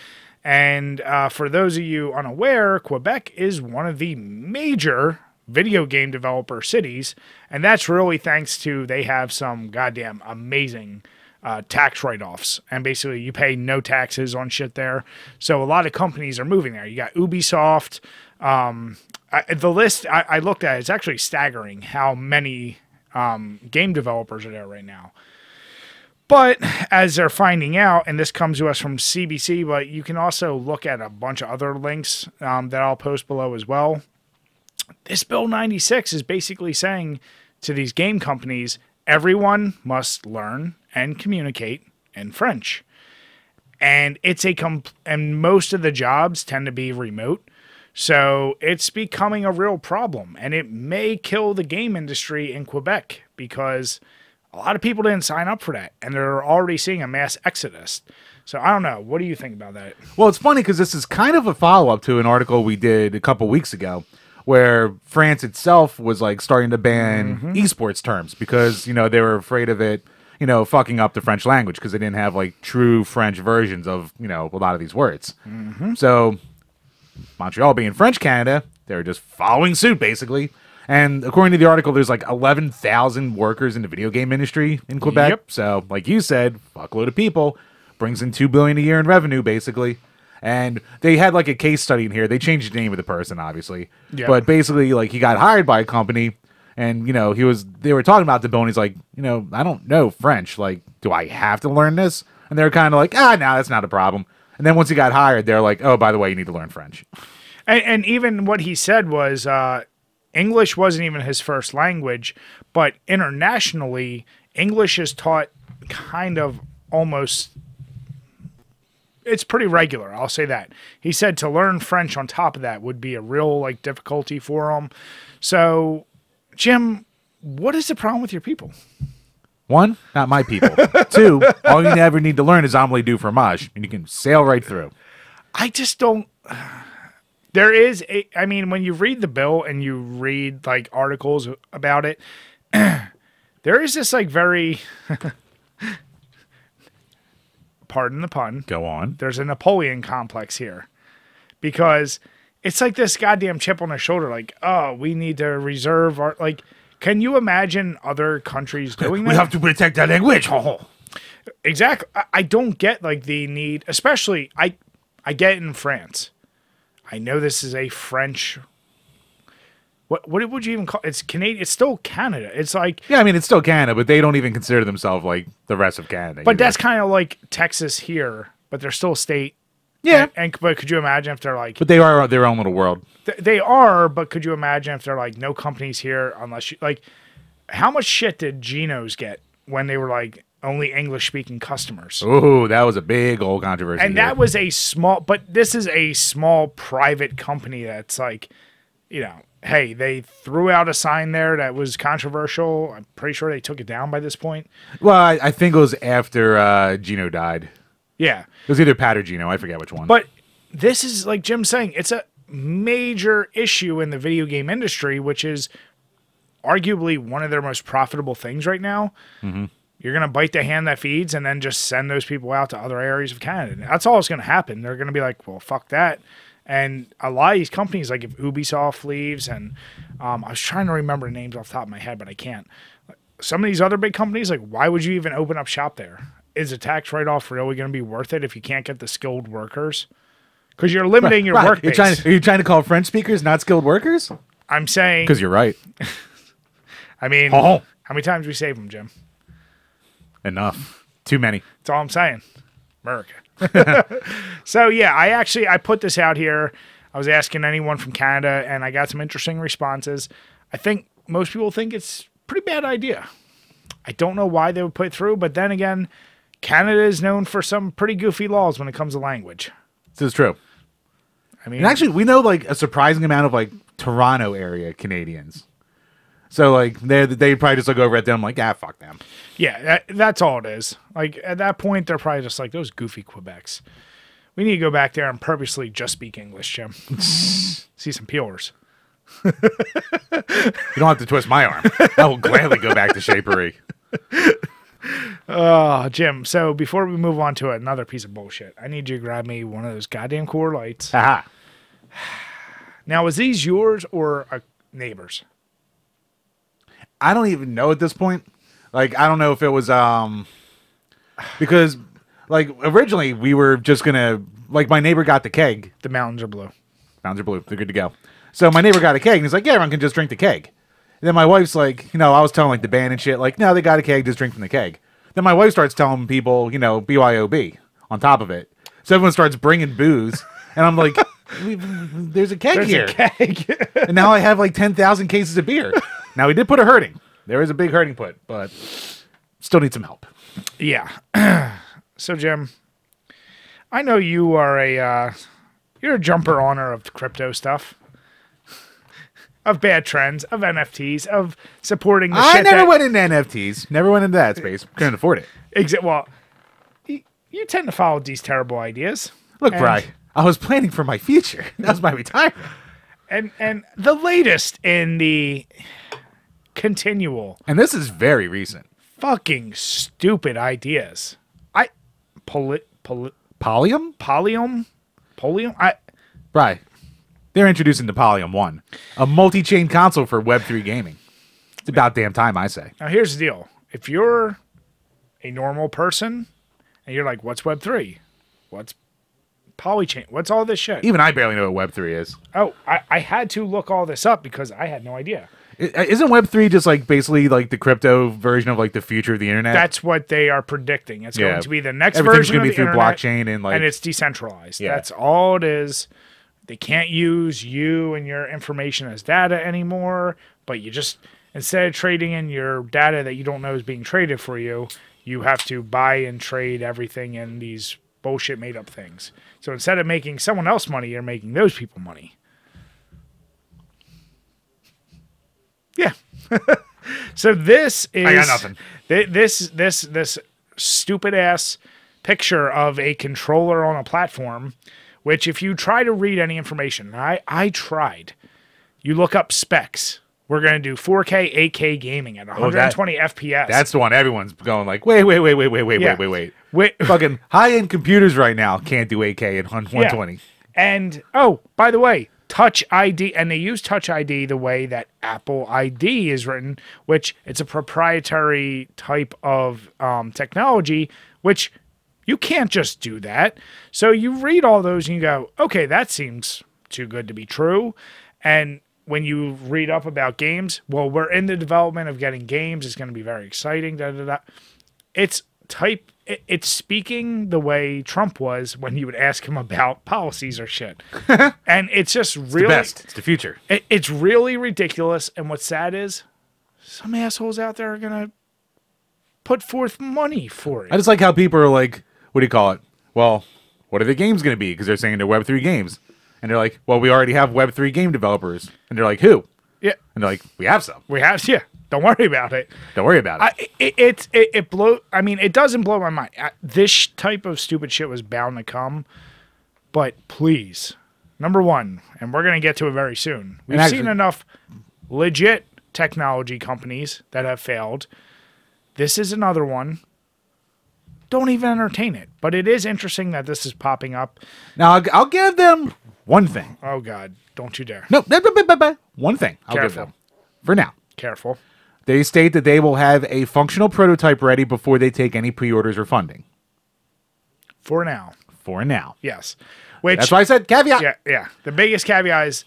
And uh, for those of you unaware, Quebec is one of the major video game developer cities, and that's really thanks to they have some goddamn amazing uh, tax write-offs, and basically you pay no taxes on shit there. So a lot of companies are moving there. You got Ubisoft. Um, I, the list I, I looked at is actually staggering how many um, game developers are there right now. But as they're finding out, and this comes to us from CBC, but you can also look at a bunch of other links um, that I'll post below as well. This Bill 96 is basically saying to these game companies, everyone must learn and communicate in French. And it's a comp- and most of the jobs tend to be remote. So it's becoming a real problem and it may kill the game industry in Quebec because a lot of people didn't sign up for that and they're already seeing a mass exodus. So I don't know. What do you think about that? Well, it's funny because this is kind of a follow up to an article we did a couple weeks ago where France itself was like starting to ban mm-hmm. esports terms because, you know, they were afraid of it, you know, fucking up the French language because they didn't have like true French versions of, you know, a lot of these words. Mm-hmm. So Montreal being French Canada, they're just following suit basically. And according to the article, there's like 11,000 workers in the video game industry in Quebec. Yep. So, like you said, fuckload of people brings in two billion a year in revenue, basically. And they had like a case study in here. They changed the name of the person, obviously, Yep. but basically, like he got hired by a company, and you know he was. They were talking about the and he's like, you know, I don't know French. Like, do I have to learn this? And they're kind of like, ah, no, that's not a problem. And then once he got hired, they're like, oh, by the way, you need to learn French. And, and even what he said was uh, English wasn't even his first language, but internationally, English is taught kind of almost. It's pretty regular, I'll say that. He said to learn French on top of that would be a real like difficulty for him. So, Jim, what is the problem with your people? One, not my people. Two, all you ever need to learn is omelette du fromage, and you can sail right through. I just don't. There is a. I mean, when you read the bill and you read like articles about it, there is this like very. pardon the pun. Go on. There's a Napoleon complex here, because it's like this goddamn chip on the shoulder. Like, oh, we need to reserve our like. Can you imagine other countries doing that? We have to protect that language. Exactly. I, I don't get like the need, especially I I get in France. I know this is a French what what would you even call it's Canadian it's still Canada. It's like Yeah, I mean it's still Canada, but they don't even consider themselves like the rest of Canada. but either. that's kind of like Texas here, but they're still a state. Yeah. And, and but could you imagine if they're like But they are their own little world. th- they are, but could you imagine if they're like no companies here unless you like how much shit did Geno's get when they were like only English speaking customers? Ooh, that was a big old controversy. and here. that was a small but this is a small private company that's like you know hey they threw out a sign there that was controversial i'm pretty sure they took it down by this point well, I, I think it was after uh, Gino died. Yeah. It was either Pat or Gino. I forget which one. but this is like jim's saying it's a major issue in the video game industry which is arguably one of their most profitable things right now. You're going to bite the hand that feeds and then just send those people out to other areas of canada. That's all that's going to happen. They're going to be like well fuck that. And a lot of these companies like if ubisoft leaves and um, i was trying to remember names off the top of my head but i can't. Some of these other big companies like why would you even open up shop there is a tax write-off really going to be worth it if you can't get the skilled workers because you're limiting your Right, work You're trying to, are you trying to call French speakers not skilled workers? i'm saying Because you're right. i mean Oh. how many times we save them jim Enough. Too many. That's all I'm saying. America. so yeah, I actually I put this out here. I was asking anyone from Canada and I got some interesting responses. I think most people think it's a pretty bad idea. I don't know why they would put it through, but then again, Canada is known for some pretty goofy laws when it comes to language. This is true. I mean, And actually, we know like a surprising amount of like Toronto area Canadians. So like they they probably just look over at them like ah fuck them. yeah, that, that's all it is. Like at that point, they're probably just like those goofy Quebecs. We need to go back there and purposely just speak English, Jim. See some peelers. You don't have to twist my arm. I will gladly go back to Chez Paree. Oh, Jim. So before we move on to another piece of bullshit, I need you to grab me one of those goddamn Coors Lights. Haha. Now, is these yours or a neighbor's? I don't even know at this point. Like I don't know if it was um because like originally we were just gonna like my neighbor got the keg. The mountains are blue. Mountains are blue. They're good to go. So my neighbor got a keg and he's like, yeah, everyone can just drink the keg. And then my wife's like, you know, I was telling like the band and shit, like, no, they got a keg, just drink from the keg. Then my wife starts telling people, you know, BYOB on top of it. So everyone starts bringing booze, and I'm like, there's a keg There's here. a keg. and now I have like 10,000 cases of beer. Now we did put a hurting. There is a big hurting put, but still need some help. yeah. so, Jim, I know you are a uh, you're a jumper honor of crypto stuff, of bad trends, of NFTs, of supporting the I shit never that, went into NFTs. Never went into that space. Couldn't afford it. Exa- well, you, you tend to follow these terrible ideas. Look, And- Bry, I was planning for my future. That was my retirement. and and the latest in the continual And this is very recent. fucking stupid ideas. I poly, poly, Polium? polium polium. I Bry, they're introducing the Polium 1, a multi chain console for Web3 gaming. It's about damn time, I say. now here's the deal. If you're a normal person and you're like, what's Web three? What's polychain? What's all this shit? Even I barely know what Web3 is. Oh, I, I had to look all this up because I had no idea. I- Isn't Web3 just like basically like the crypto version of like the future of the internet? That's what they are predicting. It's Yeah. going to be the next Everything's version gonna of be the through internet, blockchain and, like- and it's decentralized. Yeah. That's all it is. They can't use you and your information as data anymore. But you just instead of trading in your data that you don't know is being traded for you, you have to buy and trade everything in these bullshit made up things. So instead of making someone else money, you're making those people money. Yeah. so this is I got nothing. thi- This this this stupid ass picture of a controller on a platform, which if you try to read any information, I I tried. You look up specs. We're gonna do 4K, 8K gaming at 120 FPS. That's the one everyone's going like, wait, wait, wait, wait, wait, wait, Yeah. wait, wait, Wait- wait. Fucking high end computers right now can't do 8K at 120. And oh, by the way, Touch ID, and they use Touch ID the way that Apple ID is written, which it's a proprietary type of um, technology, which you can't just do that. So you read all those and you go, okay, that seems too good to be true. And when you read up about games, well, we're in the development of getting games. It's going to be very exciting. Da, da, da. It's type. it- It's speaking the way Trump was when you would ask him about policies or shit, and it's just really The best. It's the future. it, it's really ridiculous. And what's sad is some assholes out there are gonna put forth money for it. I just like how people are like, what do you call it? Well, what are the games going to be? Because they're saying they're Web3 games. And they're like, well, we already have Web3 game developers. And they're like, who? yeah, And they're like, we have some. we have. Yeah, don't worry about it. Don't worry about it. I, it, it, it, it blow. I mean, it doesn't blow my mind. I, this type of stupid shit was bound to come, but please, number one, and we're gonna get to it very soon. We've actually- seen enough legit technology companies that have failed. This is another one. Don't even entertain it. But it is interesting that this is popping up. now, I'll, I'll give them one thing. Oh God, don't you dare! No, no, no, no, no, no. one thing. I'll give them. For now. Careful. They state that they will have a functional prototype ready before they take any pre orders or funding. For now, For now. yes. Which That's why I said caveat. yeah, yeah. The biggest caveat is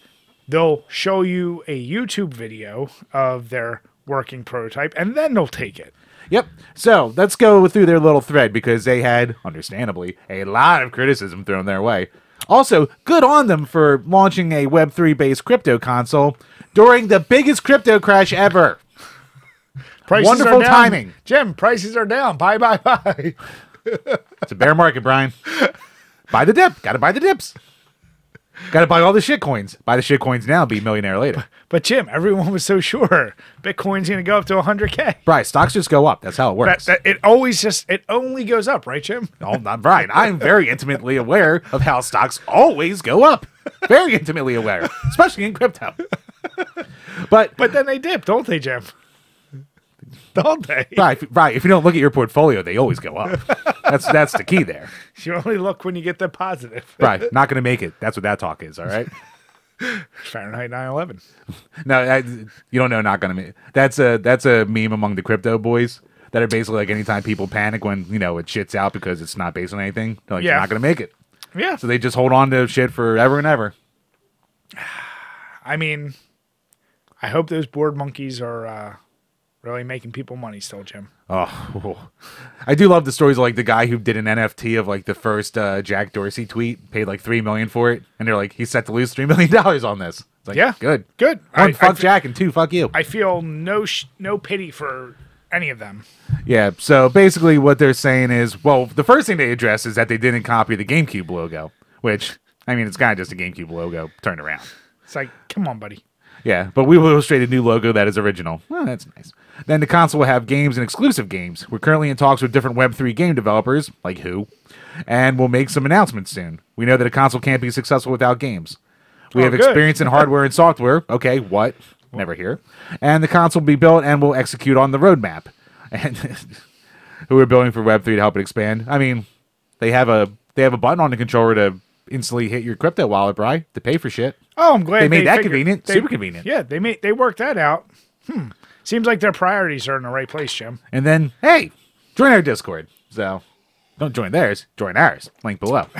they'll show you a YouTube video of their working prototype, and then they'll take it. Yep. So let's go through their little thread because they had, understandably, a lot of criticism thrown their way. Also, good on them for launching a Web3 based crypto console during the biggest crypto crash ever. Prices Wonderful timing. Jim. Prices are down. Bye, bye, bye. It's a bear market, Brian. buy the dip. Gotta buy the dips. Gotta buy all the shit coins. Buy the shit coins now, be a millionaire later. But Jim, everyone was so sure Bitcoin's going to go up to 100k. Brian, stocks just go up. That's how it works. that it always just it only goes up, right, Jim? Oh, not right. I'm very intimately aware of how stocks always go up. Very intimately aware, especially in crypto. But But then they dip, don't they, Jim? Don't they? right, if, right, if you don't look at your portfolio, they always go up. That's that's the key there. You only look when you get the positive. Right, not going to make it. That's what that talk is. All right. Fahrenheit 9/11. No, I, you don't know. Not going to make. It. That's a that's a meme among the crypto boys. That are basically like anytime people panic when you know it shits out because it's not based on anything. They're like, Yeah. you're not going to make it. Yeah. So they just hold on to shit forever and ever. I mean, I hope those bored monkeys are uh, really making people money still, Jim. Oh, I do love the stories of like the guy who did an NFT of like the first uh, Jack Dorsey tweet, paid like three million for it, and they're like, he's set to lose three million dollars on this. It's like, Yeah. good, Good. One, I- fuck I Jack, and two, fuck you. I feel no sh- no pity for any of them. yeah. So basically, what they're saying is, well, the first thing they address is that they didn't copy the GameCube logo, which I mean, it's kind of just a GameCube logo turned around. It's like, come on, buddy. Yeah, but we will illustrate a new logo that is original. Well, that's nice. Then the console will have games and exclusive games. We're currently in talks with different Web3 game developers, like who, and we'll make some announcements soon. We know that a console can't be successful without games. We Oh, have good. experience in hardware and software. Okay, what? Never here. And the console will be built and will execute on the roadmap. And who we're building for Web3 to help it expand. I mean, they have a they have a button on the controller to instantly hit your crypto wallet, Bry, to pay for shit. Oh, I'm glad They made that figured- convenient, they- super convenient. Yeah, they made they worked that out. Hmm. Seems like their priorities are in the right place, Jim. And then, hey, join our Discord. So don't join theirs, join ours. Link below.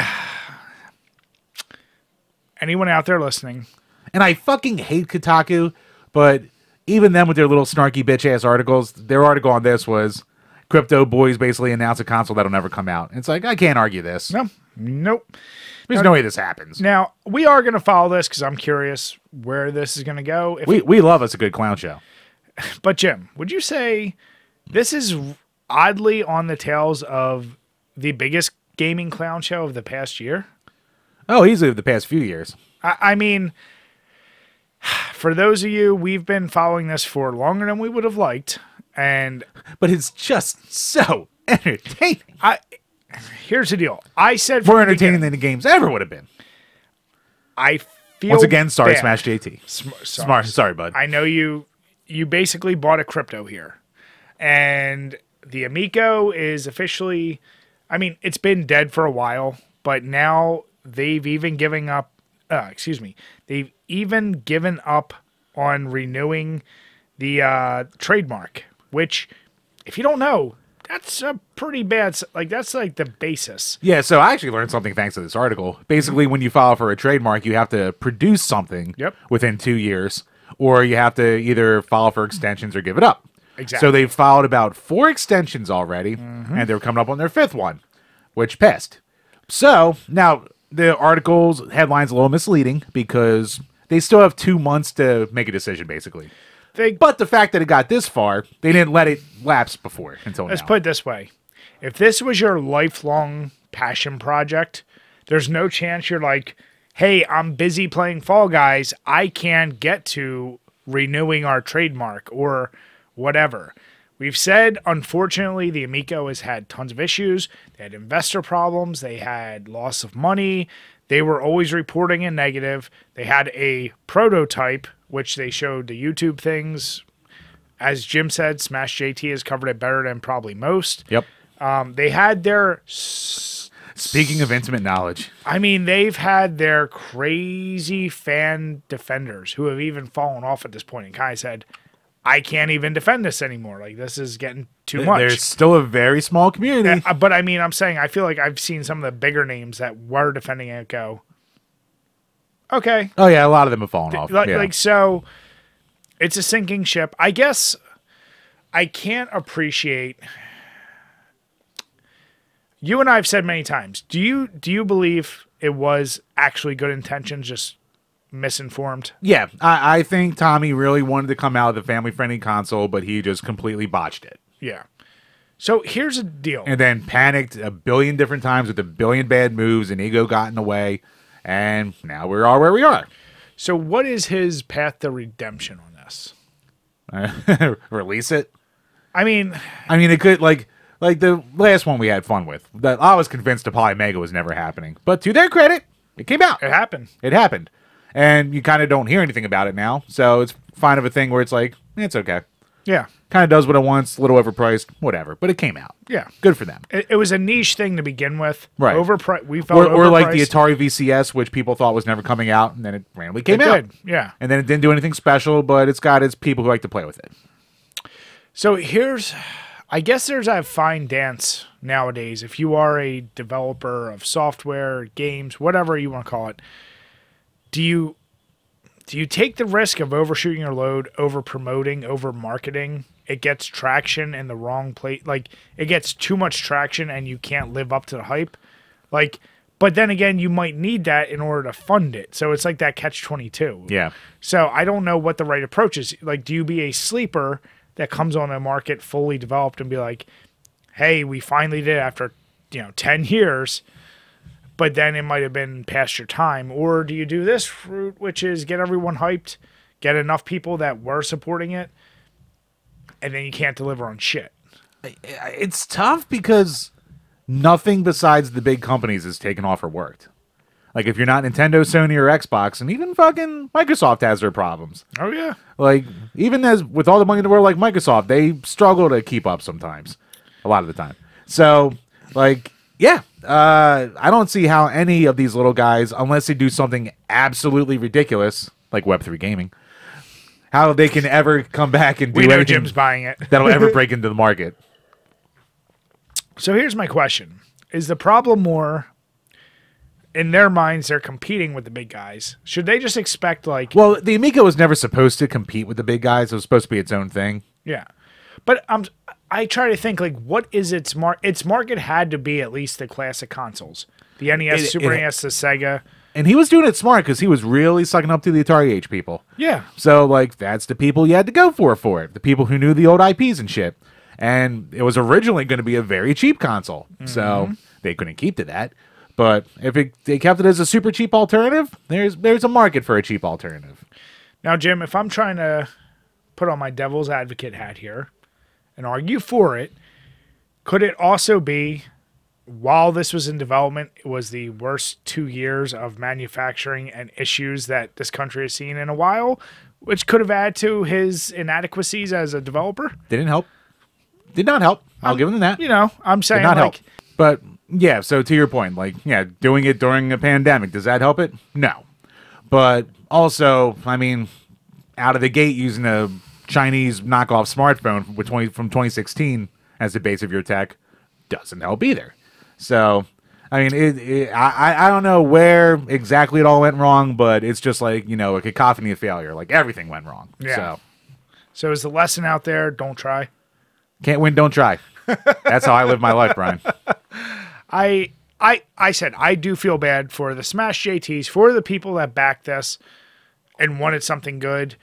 Anyone out there listening? And I fucking hate Kotaku, but even them with their little snarky bitch ass articles, their article on this was Crypto Boys basically announced a console that'll never come out. It's like, I can't argue this. No, nope. There's no way this happens. Now we are going to follow this because I'm curious where this is going to go. If We, we love us a good clown show. But Jim, would you say this is oddly on the tails of the biggest gaming clown show of the past year? Oh, easily of the past few years. I, I mean, for those of you, we've been following this for longer than we would have liked, and But it's just so entertaining. I here's the deal. I said More entertaining than the games ever would have been. I feel Once again, sorry, bad. Smash JT. Sm- sorry. Smart, sorry, bud. I know you you basically bought a crypto here. And the Amico is officially I mean, it's been dead for a while, but now they've even given up uh, excuse me. They've even given up on renewing the uh, trademark, which if you don't know, that's a pretty bad like that's like the basis. Yeah, so I actually learned something thanks to this article. Basically, when you file for a trademark, you have to produce something Yep. within two years, or you have to either file for extensions or give it up. Exactly. So they've filed about four extensions already, mm-hmm. and they're coming up on their fifth one, which pissed. So now the article's headline's a little misleading because they still have two months to make a decision, basically. They, But the fact that it got this far, they didn't let it lapse before until let's now. put it this way: if this was your lifelong passion project, there's no chance you're like, "Hey, I'm busy playing Fall Guys. I can't get to renewing our trademark or whatever." We've said, unfortunately, the Amico has had tons of issues. They had investor problems. They had loss of money. They were always reporting in negative. They had a prototype, which they showed the YouTube things. As Jim said, Smash JT has covered it better than probably most. yep. Um, they had their, s- Speaking of intimate knowledge, I mean, they've had their crazy fan defenders who have even fallen off at this point. and Kai said, I can't even defend this anymore. Like, this is getting too much. there's still a very small community. Uh, but I mean, I'm saying I feel like I've seen some of the bigger names that were defending it go, okay, oh yeah, a lot of them have fallen off. like, yeah. like so, it's a sinking ship. I guess I can't appreciate. You and I have said many times. Do you do you believe it was actually good intentions, just misinformed? yeah, I, I think Tommy really wanted to come out with a family-friendly console, but he just completely botched it. Yeah. So here's a deal. and then panicked a billion different times with a billion bad moves, and ego got in the way, and now we are where we are. So what is his path to redemption on this? Release it. I mean, I mean, it could like like the last one we had fun with. That I was convinced Polymega was never happening, but to their credit, it came out. it happened. It happened, and you kind of don't hear anything about it now. So it's fine of a thing where it's like it's okay. Yeah. Kind of does what it wants, a little overpriced, whatever. But it came out. Yeah. Good for them. It, it was a niche thing to begin with. Right. Overpriced. We felt Or, or like the. Atari VCS, which people thought was never coming out, and then it randomly came It out. did. Yeah. and then it didn't do anything special, but it's got its people who like to play with it. So here's, I guess there's a fine dance nowadays. If you are a developer of software, games, whatever you want to call it, do you do you take the risk of overshooting your load, over promoting, over marketing? It gets traction in the wrong place. Like it gets too much traction, and you can't live up to the hype. Like, but then again, you might need that in order to fund it. So it's like that catch twenty two. Yeah. So I don't know what the right approach is. Like, do you be a sleeper that comes on a market fully developed and be like, "Hey, we finally did it after you know ten years," but then it might have been past your time, or do you do this route, which is get everyone hyped, get enough people that were supporting it, and then you can't deliver on shit. It's tough because nothing besides the big companies has taken off or worked. Like if you're not Nintendo, Sony, or Xbox, and even fucking Microsoft has their problems. Oh yeah, Like even as with all the money in the world, like Microsoft, they struggle to keep up sometimes, a lot of the time. So like yeah, uh, I don't see how any of these little guys, unless they do something absolutely ridiculous like Web three gaming, how they can ever come back and do we know Jim's buying it. that'll ever break into the market. So here's my question: Is the problem more? In their minds, they're competing with the big guys. Should they just expect like Well, the Amico was never supposed to compete with the big guys. It was supposed to be its own thing. Yeah, but I'm I try to think like what is its mar its market had to be at least the classic consoles, the NES, It- Super it- NES, the Sega. And he was doing it smart because he was really sucking up to the Atari Age people. Yeah, So, like, that's the people you had to go for for it. The people who knew the old IPs and shit. And it was originally going to be a very cheap console. So mm-hmm. they couldn't keep to that. But if it, they kept it as a super cheap alternative, there's there's a market for a cheap alternative. Now, Jim, if I'm trying to put on my devil's advocate hat here and argue for it, could it also be while this was in development, it was the worst two years of manufacturing and issues that this country has seen in a while, which could have added to his inadequacies as a developer? Didn't help. Did not help. I'll give him that. You know, I'm Did saying not like help. But yeah, so to your point, like, yeah, doing it during a pandemic, does that help it? No. But also, I mean, out of the gate using a Chinese knockoff smartphone from 20, from 2016 as the base of your tech doesn't help either. So, I mean, it, it, I, I- don't know where exactly it all went wrong, but it's just like, you know, a cacophony of failure. Like everything went wrong. Yeah. So, so is the lesson out there, don't try. can't win, don't try. That's how I live my life, Brian. I I I said I do feel bad for the Smash JTs, for the people that backed this and wanted something good.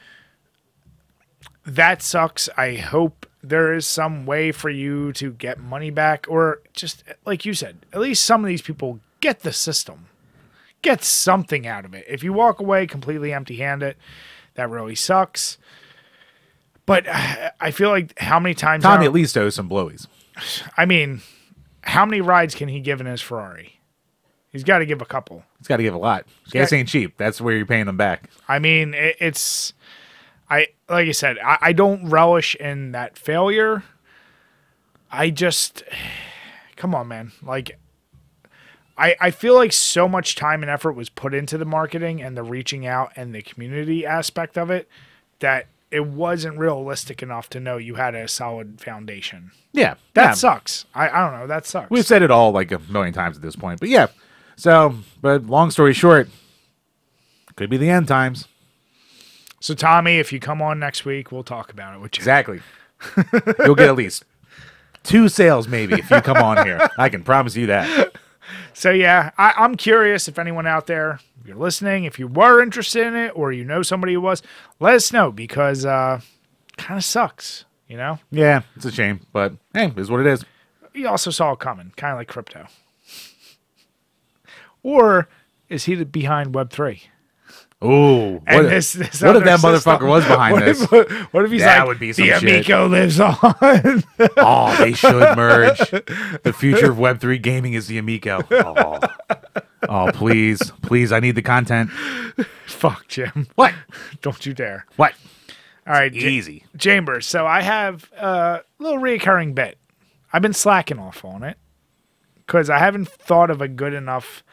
That sucks. I hope there is some way for you to get money back, or just like you said, at least some of these people get the system, get something out of it. If you walk away completely empty-handed, that really sucks. But I feel like how many times? Tommy at least owes some blowies. I mean, how many rides can he give in his Ferrari? He's got to give a couple. He's got to give a lot. Gas got- ain't cheap. That's where you're paying them back. I mean, it, it's I like I said, I, I don't relish in that failure. I just come on, man. Like I I feel like so much time and effort was put into the marketing and the reaching out and the community aspect of it that it wasn't realistic enough to know you had a solid foundation. Yeah, That yeah. sucks. I, I don't know. That sucks. We've said it all like a million times at this point, but yeah. So, but long story short, could be the end times. So Tommy, if you come on next week, we'll talk about it with you. Exactly. You'll get at least two sales, maybe, if you come on here. I can promise you that. So yeah, I, I'm curious if anyone out there, if you're listening, if you were interested in it or you know somebody who was, let us know because uh kind of sucks, you know? Yeah, it's a shame, but hey, it is what it is. You also saw it coming, kind of like crypto. Or is he behind Web three? Ooh, And what, this, this what if that system- motherfucker was behind what this? If, what if he's That like, would be some the shit. Amico lives on? oh, they should merge. The future of Web3 gaming is the Amico. Oh. oh, please, please, I need the content. Fuck, Jim. What? Don't you dare. What? All right, J- Easy. Chambers. So I have a little recurring bit. I've been slacking off on it because I haven't thought of a good enough,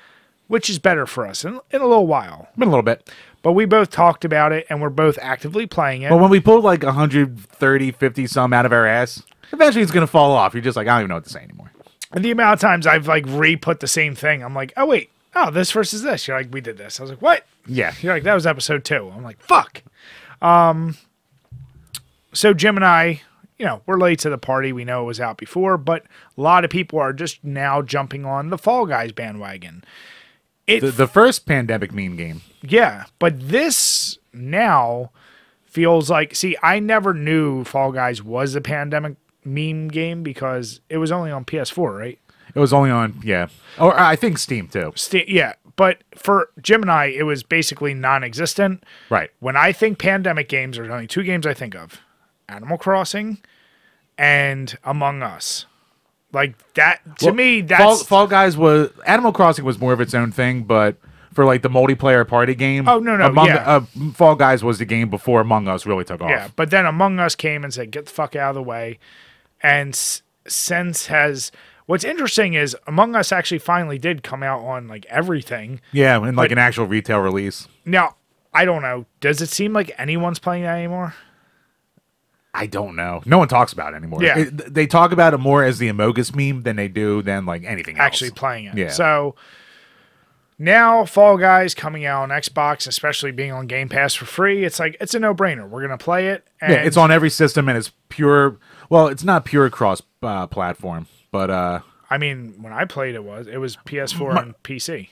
which is better for us in, in a little while. Been a little bit. But we both talked about it and we're both actively playing it. But when we pulled like 130, 50 some out of our ass, eventually it's going to fall off. You're just like, I don't even know what to say anymore. and the amount of times I've like re-put the same thing, I'm like, oh wait, oh this versus this. You're like, we did this. I was like, what? Yeah. You're like, that was episode two. I'm like, fuck. Um, so Jim and I, you know, we're late to the party. We know it was out before, but a lot of people are just now jumping on the Fall Guys bandwagon. It, The, the first pandemic meme game. yeah, but this now feels like. See, I never knew Fall Guys was a pandemic meme game because it was only on PS4, right? It was only on, yeah. Or I think Steam too. Sta yeah, but for Jim and I, it was basically non-existent. Right. When I think pandemic games, there's only two games I think of: Animal Crossing and Among Us. Like that to Well, me, that's Fall, Fall Guys was Animal Crossing was more of its own thing, but for like the multiplayer party game. Oh, no, no, Among, yeah. uh, Fall Guys was the game before Among Us really took off. yeah. But then Among Us came and said, "Get the fuck out of the way," and s- since has. What's interesting is Among Us actually finally did come out on like everything. Yeah, and like an actual retail release. Now, I don't know. Does it seem like anyone's playing that anymore? I don't know. No one talks about it anymore. Yeah. It- they talk about it more as the Amogus meme than they do than like anything else. actually playing it. Yeah. So now Fall Guys coming out on Xbox, especially being on Game Pass for free, it's like it's a no brainer. We're gonna play it. And Yeah, it's on every system and it's pure. Well, it's not pure cross uh, platform, but uh, I mean, when I played it was it was PS4 and PC.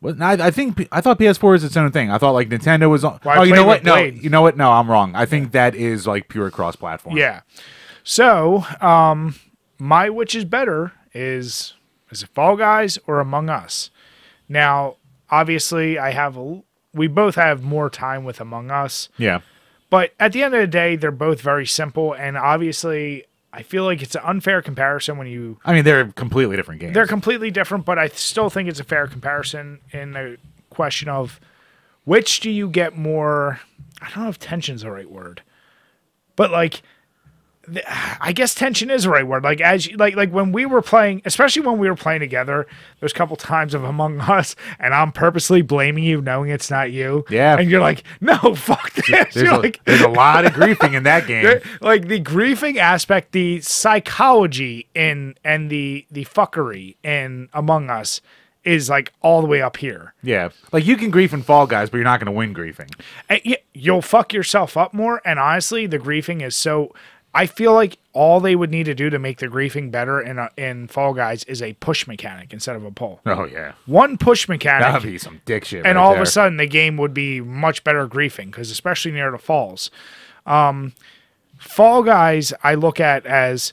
Well, I, I think I thought PS4 is its own thing. I thought like Nintendo was on. Well, oh, you know what? No, Blade. you know what? No, I'm wrong. I think that is like pure cross-platform. Yeah. So, um, my which is better is is it Fall Guys or Among Us? Now, obviously, I have a, we both have more time with Among Us. yeah, But at the end of the day, they're both very simple, and obviously, I feel like it's an unfair comparison when you I mean they're completely different games. they're completely different. But I still think it's a fair comparison in the question of which do you get more. I don't know if tension's the right word, but like. I guess tension is the right word. Like as you, like like when we were playing, especially when we were playing together, there's a couple times of Among Us, and I'm purposely blaming you, knowing it's not you. Yeah. and you're like, no, fuck this. there's, You're a, like, there's a lot of griefing in that game. like the griefing aspect, the psychology in and the the fuckery in Among Us is like all the way up here. Yeah, like you can grief and Fall Guys, but you're not going to win griefing. Eh, and you'll fuck yourself up more. And honestly, the griefing is so. I feel like all they would need to do to make the griefing better in a, in Fall Guys is a push mechanic instead of a pull. Oh yeah, One push mechanic, that'd be some dick shit. and right all there. of a sudden the game would be much better griefing because especially near the falls um Fall Guys, I look at as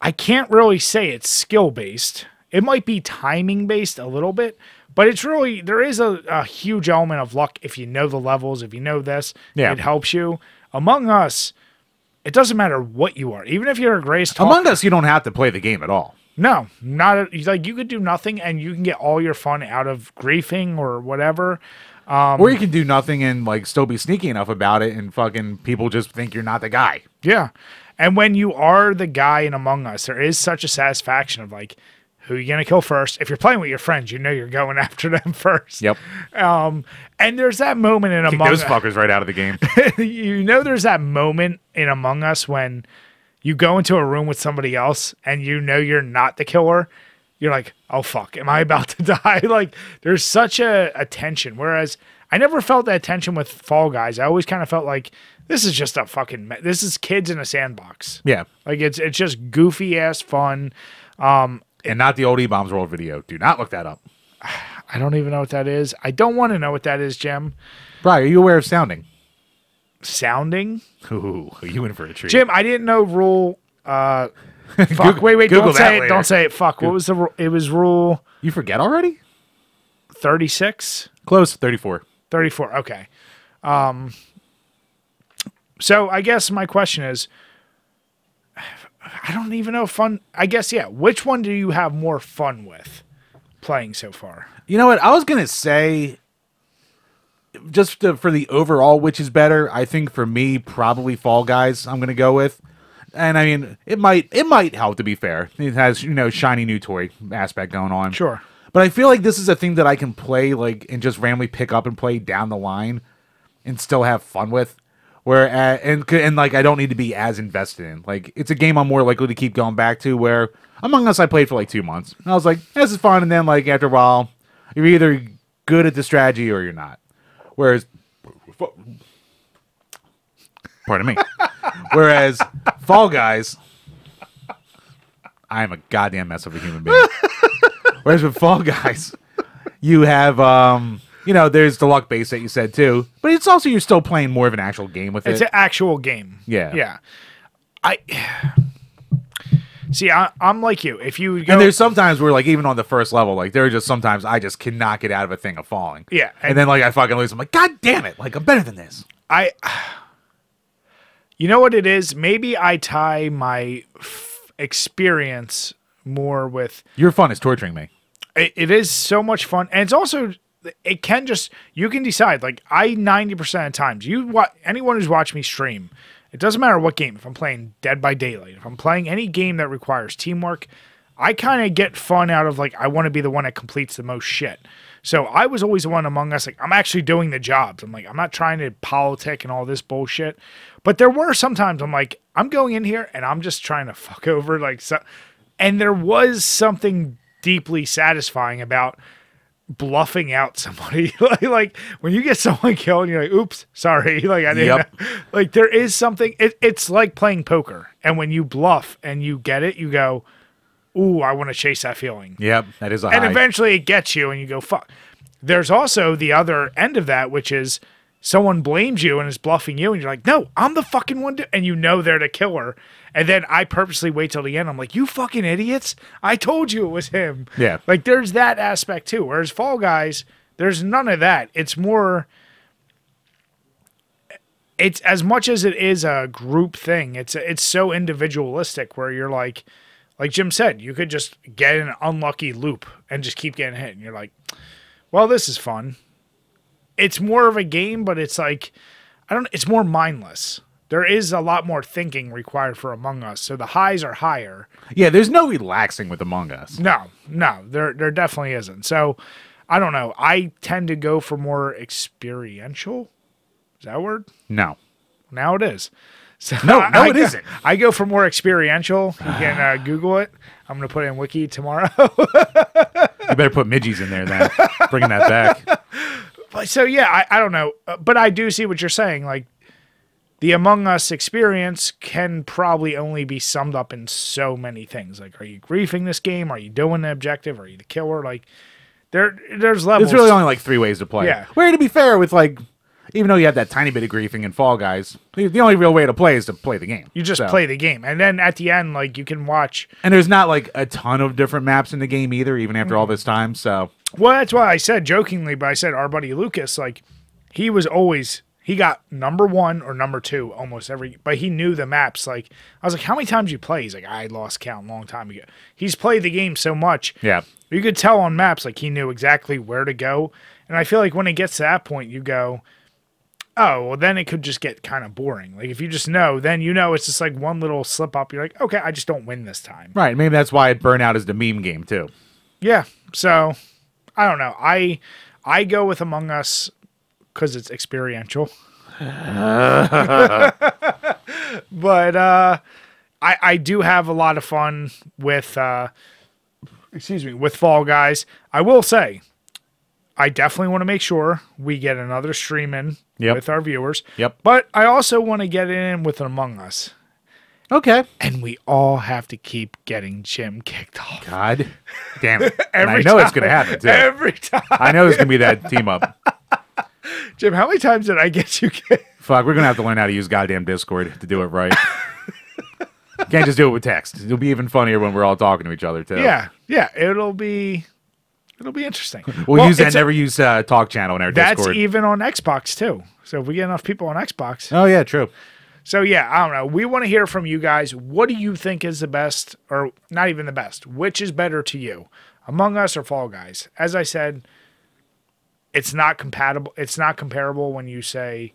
I can't really say it's skill based. It might be timing based a little bit, but it's really there is a, a huge element of luck if you know the levels, if you know this, Yeah. it helps you. Among Us, it doesn't matter what you are, even if you're a greatest talker. Among Us, you don't have to play the game at all. No, not a, like you could do nothing and you can get all your fun out of griefing or whatever. Um, or you can do nothing and like still be sneaky enough about it, and fucking people just think you're not the guy. Yeah. And when you are the guy in Among Us, there is such a satisfaction of like, who you gonna kill first? If you're playing with your friends, you know you're going after them first. Yep. Um, and there's that moment in Kick Among those Us. fuckers right out of the game. you know, there's that moment in Among Us when you go into a room with somebody else and you know you're not the killer. You're like, oh fuck, am I about to die? like, there's such a, a tension. Whereas I never felt that tension with Fall Guys. I always kind of felt like this is just a fucking. Me- this is kids in a sandbox. yeah. Like it's it's just goofy ass fun. Um, And not the old E Bombs World video. Do not look that up. I don't even know what that is. I don't want to know what that is, Jim. Brian, are you aware of sounding? Sounding, Ooh, are you in for a treat? Jim. I didn't know rule. Uh, fuck. Google- wait, wait. Google don't say that it. Don't say it. Fuck. What was the? ru- It was rule You forget already? thirty six. Close. 34. 34 okay um so i guess my question is i don't even know fun i guess yeah which one do you have more fun with playing so far You know what? I was gonna say, just to, for the overall, which is better. I think for me, probably Fall Guys. I'm gonna go with, and I mean, it might it might help. To be fair, it has you know shiny new toy aspect going on. Sure. but I feel like this is a thing that I can play like and just randomly pick up and play down the line, and still have fun with. Where uh, and and like I don't need to be as invested in. Like it's a game I'm more likely to keep going back to. Where Among Us I played for like two months. And I was like, this is fun, and then like after a while, you're either good at the strategy or you're not. Whereas, pardon me. Whereas Fall Guys, I am a goddamn mess of a human being. Whereas with Fall Guys, you have um, you know, there's the luck base that you said too, but it's also you're still playing more of an actual game with it's it. It's an actual game Yeah. yeah i see I, i'm like you if you go and there's sometimes where like even on the first level, like there are just sometimes I just cannot get out of a thing of falling. Yeah, And, and- then like I fucking lose. I'm like, God damn it! Like I'm better than this. I, you know what it is? Maybe I tie my f- experience more with Your fun is torturing me. it, it is so much fun, and it's also it can just you can decide. Like I ninety percent of times, you what anyone who's watched me stream, it doesn't matter what game. If I'm playing Dead by Daylight, if I'm playing any game that requires teamwork, I kind of get fun out of like I want to be the one that completes the most shit. So I was always the one among us like I'm actually doing the jobs. I'm like I'm not trying to politic and all this bullshit. But there were sometimes I'm like I'm going in here and I'm just trying to fuck over like so, and there was something deeply satisfying about bluffing out somebody. Like, like when you get someone killed you're like oops sorry. Like i didn't Yep. like there is something it, it's like playing poker. And when you bluff and you get it you go ooh i want to chase that feeling. Yep, that is a and high. eventually it gets you and you go fuck. There's also the other end of that which is someone blames you and is bluffing you and you're like no i'm the fucking one to, and you know they're the killer. And then i purposely wait till the end. I'm like you fucking idiots. I told you it was him. Yeah. like there's that aspect too whereas fall guys there's none of that. It's more it's as much as it is a group thing it's it's so individualistic where you're like like jim said you could just get an unlucky loop and just keep getting hit. And you're like well this is fun it's more of a game but it's like i don't it's more mindless there is a lot more thinking required for among us so the highs are higher yeah, there's no relaxing with Among Us. no, no, there there definitely isn't. So I don't know. I tend to go for more experiential. Is that a word? No, Now it is. So No, no, I it isn't. I go for more experiential. You can uh, Google it. I'm gonna put it in Wiki tomorrow. you better put midgies in there then. Bringing that back. but so yeah, I, I don't know, Uh, but I do see what you're saying. Like the Among Us experience can probably only be summed up in so many things. Like, are you griefing this game? Are you doing the objective? Are you the killer? Like, there there's levels. There's really only like three ways to play. Yeah. Where to be fair with like, even though you have that tiny bit of griefing in Fall Guys, the, only real way to play is to play the game. You just So- play the game, and then at the end, like you can watch. and there's not like a ton of different maps in the game either, even after all this time. So Well, that's why I said jokingly, but I said our buddy Lucas, like he was always he got number one or number two almost every, but he knew the maps. Like I was like, how many times you play? He's like, I lost count a long time ago. He's played the game so much. yeah, You could tell on maps like he knew exactly where to go. And I feel like when it gets to that point, you go, oh, well, then it could just get kind of boring. Like if you just know, then you know it's just like one little slip up. You're like, okay, I just don't win this time. right. Maybe that's why Burnout is the meme game too. Yeah. So I don't know. I I go with Among Us because it's experiential. but uh, I I do have a lot of fun with uh, excuse me with Fall Guys. I will say. I definitely want to make sure we get another stream in Yep. with our viewers. Yep. But I also want to get in with Among Us. Okay. And we all have to keep getting Jim kicked off. God damn it! every and I know it's gonna happen too. Every time. I know it's gonna be that team up. Jim, how many times did I get you kicked? Fuck, we're gonna have to learn how to use goddamn Discord to do it right. Can't just do it with text. It'll be even funnier when we're all talking to each other too. Yeah, yeah, it'll be it'll be interesting. We'll, Well, use that. a- Never use uh, talk channel in our That's Discord. That's even on Xbox too. So if we get enough people on Xbox, oh yeah, true. So yeah, I don't know. We want to hear from you guys. What do you think is the best, or not even the best? Which is better to you, Among Us or Fall Guys? As I said, it's not compatible. It's not comparable when you say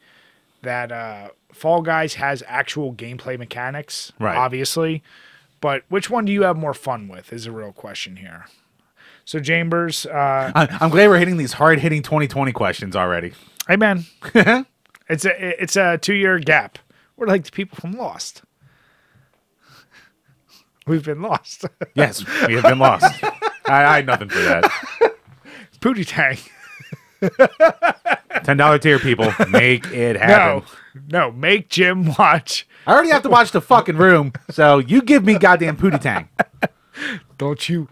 that uh, Fall Guys has actual gameplay mechanics, Right. Obviously, but which one do you have more fun with? Is a real question here. So Chambers, uh, I'm glad we're hitting these hard hitting 2020 questions already. hey man, it's a it's a two year gap. We're like the people from Lost. We've been lost. Yes, we have been lost. I, I had nothing for that. Pootie Tang. Ten dollar tier people, make it happen. No, no, make Jim watch. I already have to watch the fucking room, so you give me goddamn pootie tang. Don't you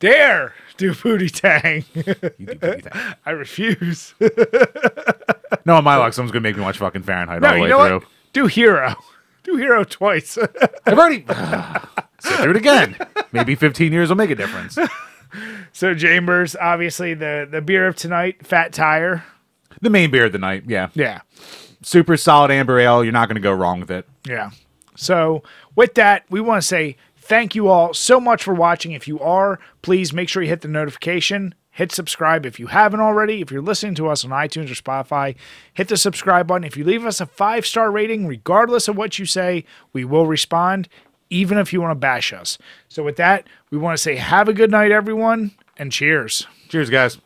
dare do Pootie Tang. You do pootie tang. I refuse. No, on my luck, someone's gonna make me watch fucking Fahrenheit all the way through. what? Do Hero. Do Hero twice. I've already sit through it again. Maybe 15 years will make a difference. so Chambers, obviously the the beer of tonight, Fat Tire. The main beer of the night, yeah. Yeah. Super solid amber ale. You're not gonna go wrong with it. Yeah. So, with that, we want to say thank you all so much for watching. If you are, please make sure you hit the notification, hit subscribe if you haven't already. If you're listening to us on iTunes or Spotify, hit the subscribe button. If you leave us a five star rating, regardless of what you say, we will respond, even if you want to bash us. So, with that, we want to say have a good night, everyone, and cheers. Cheers, guys.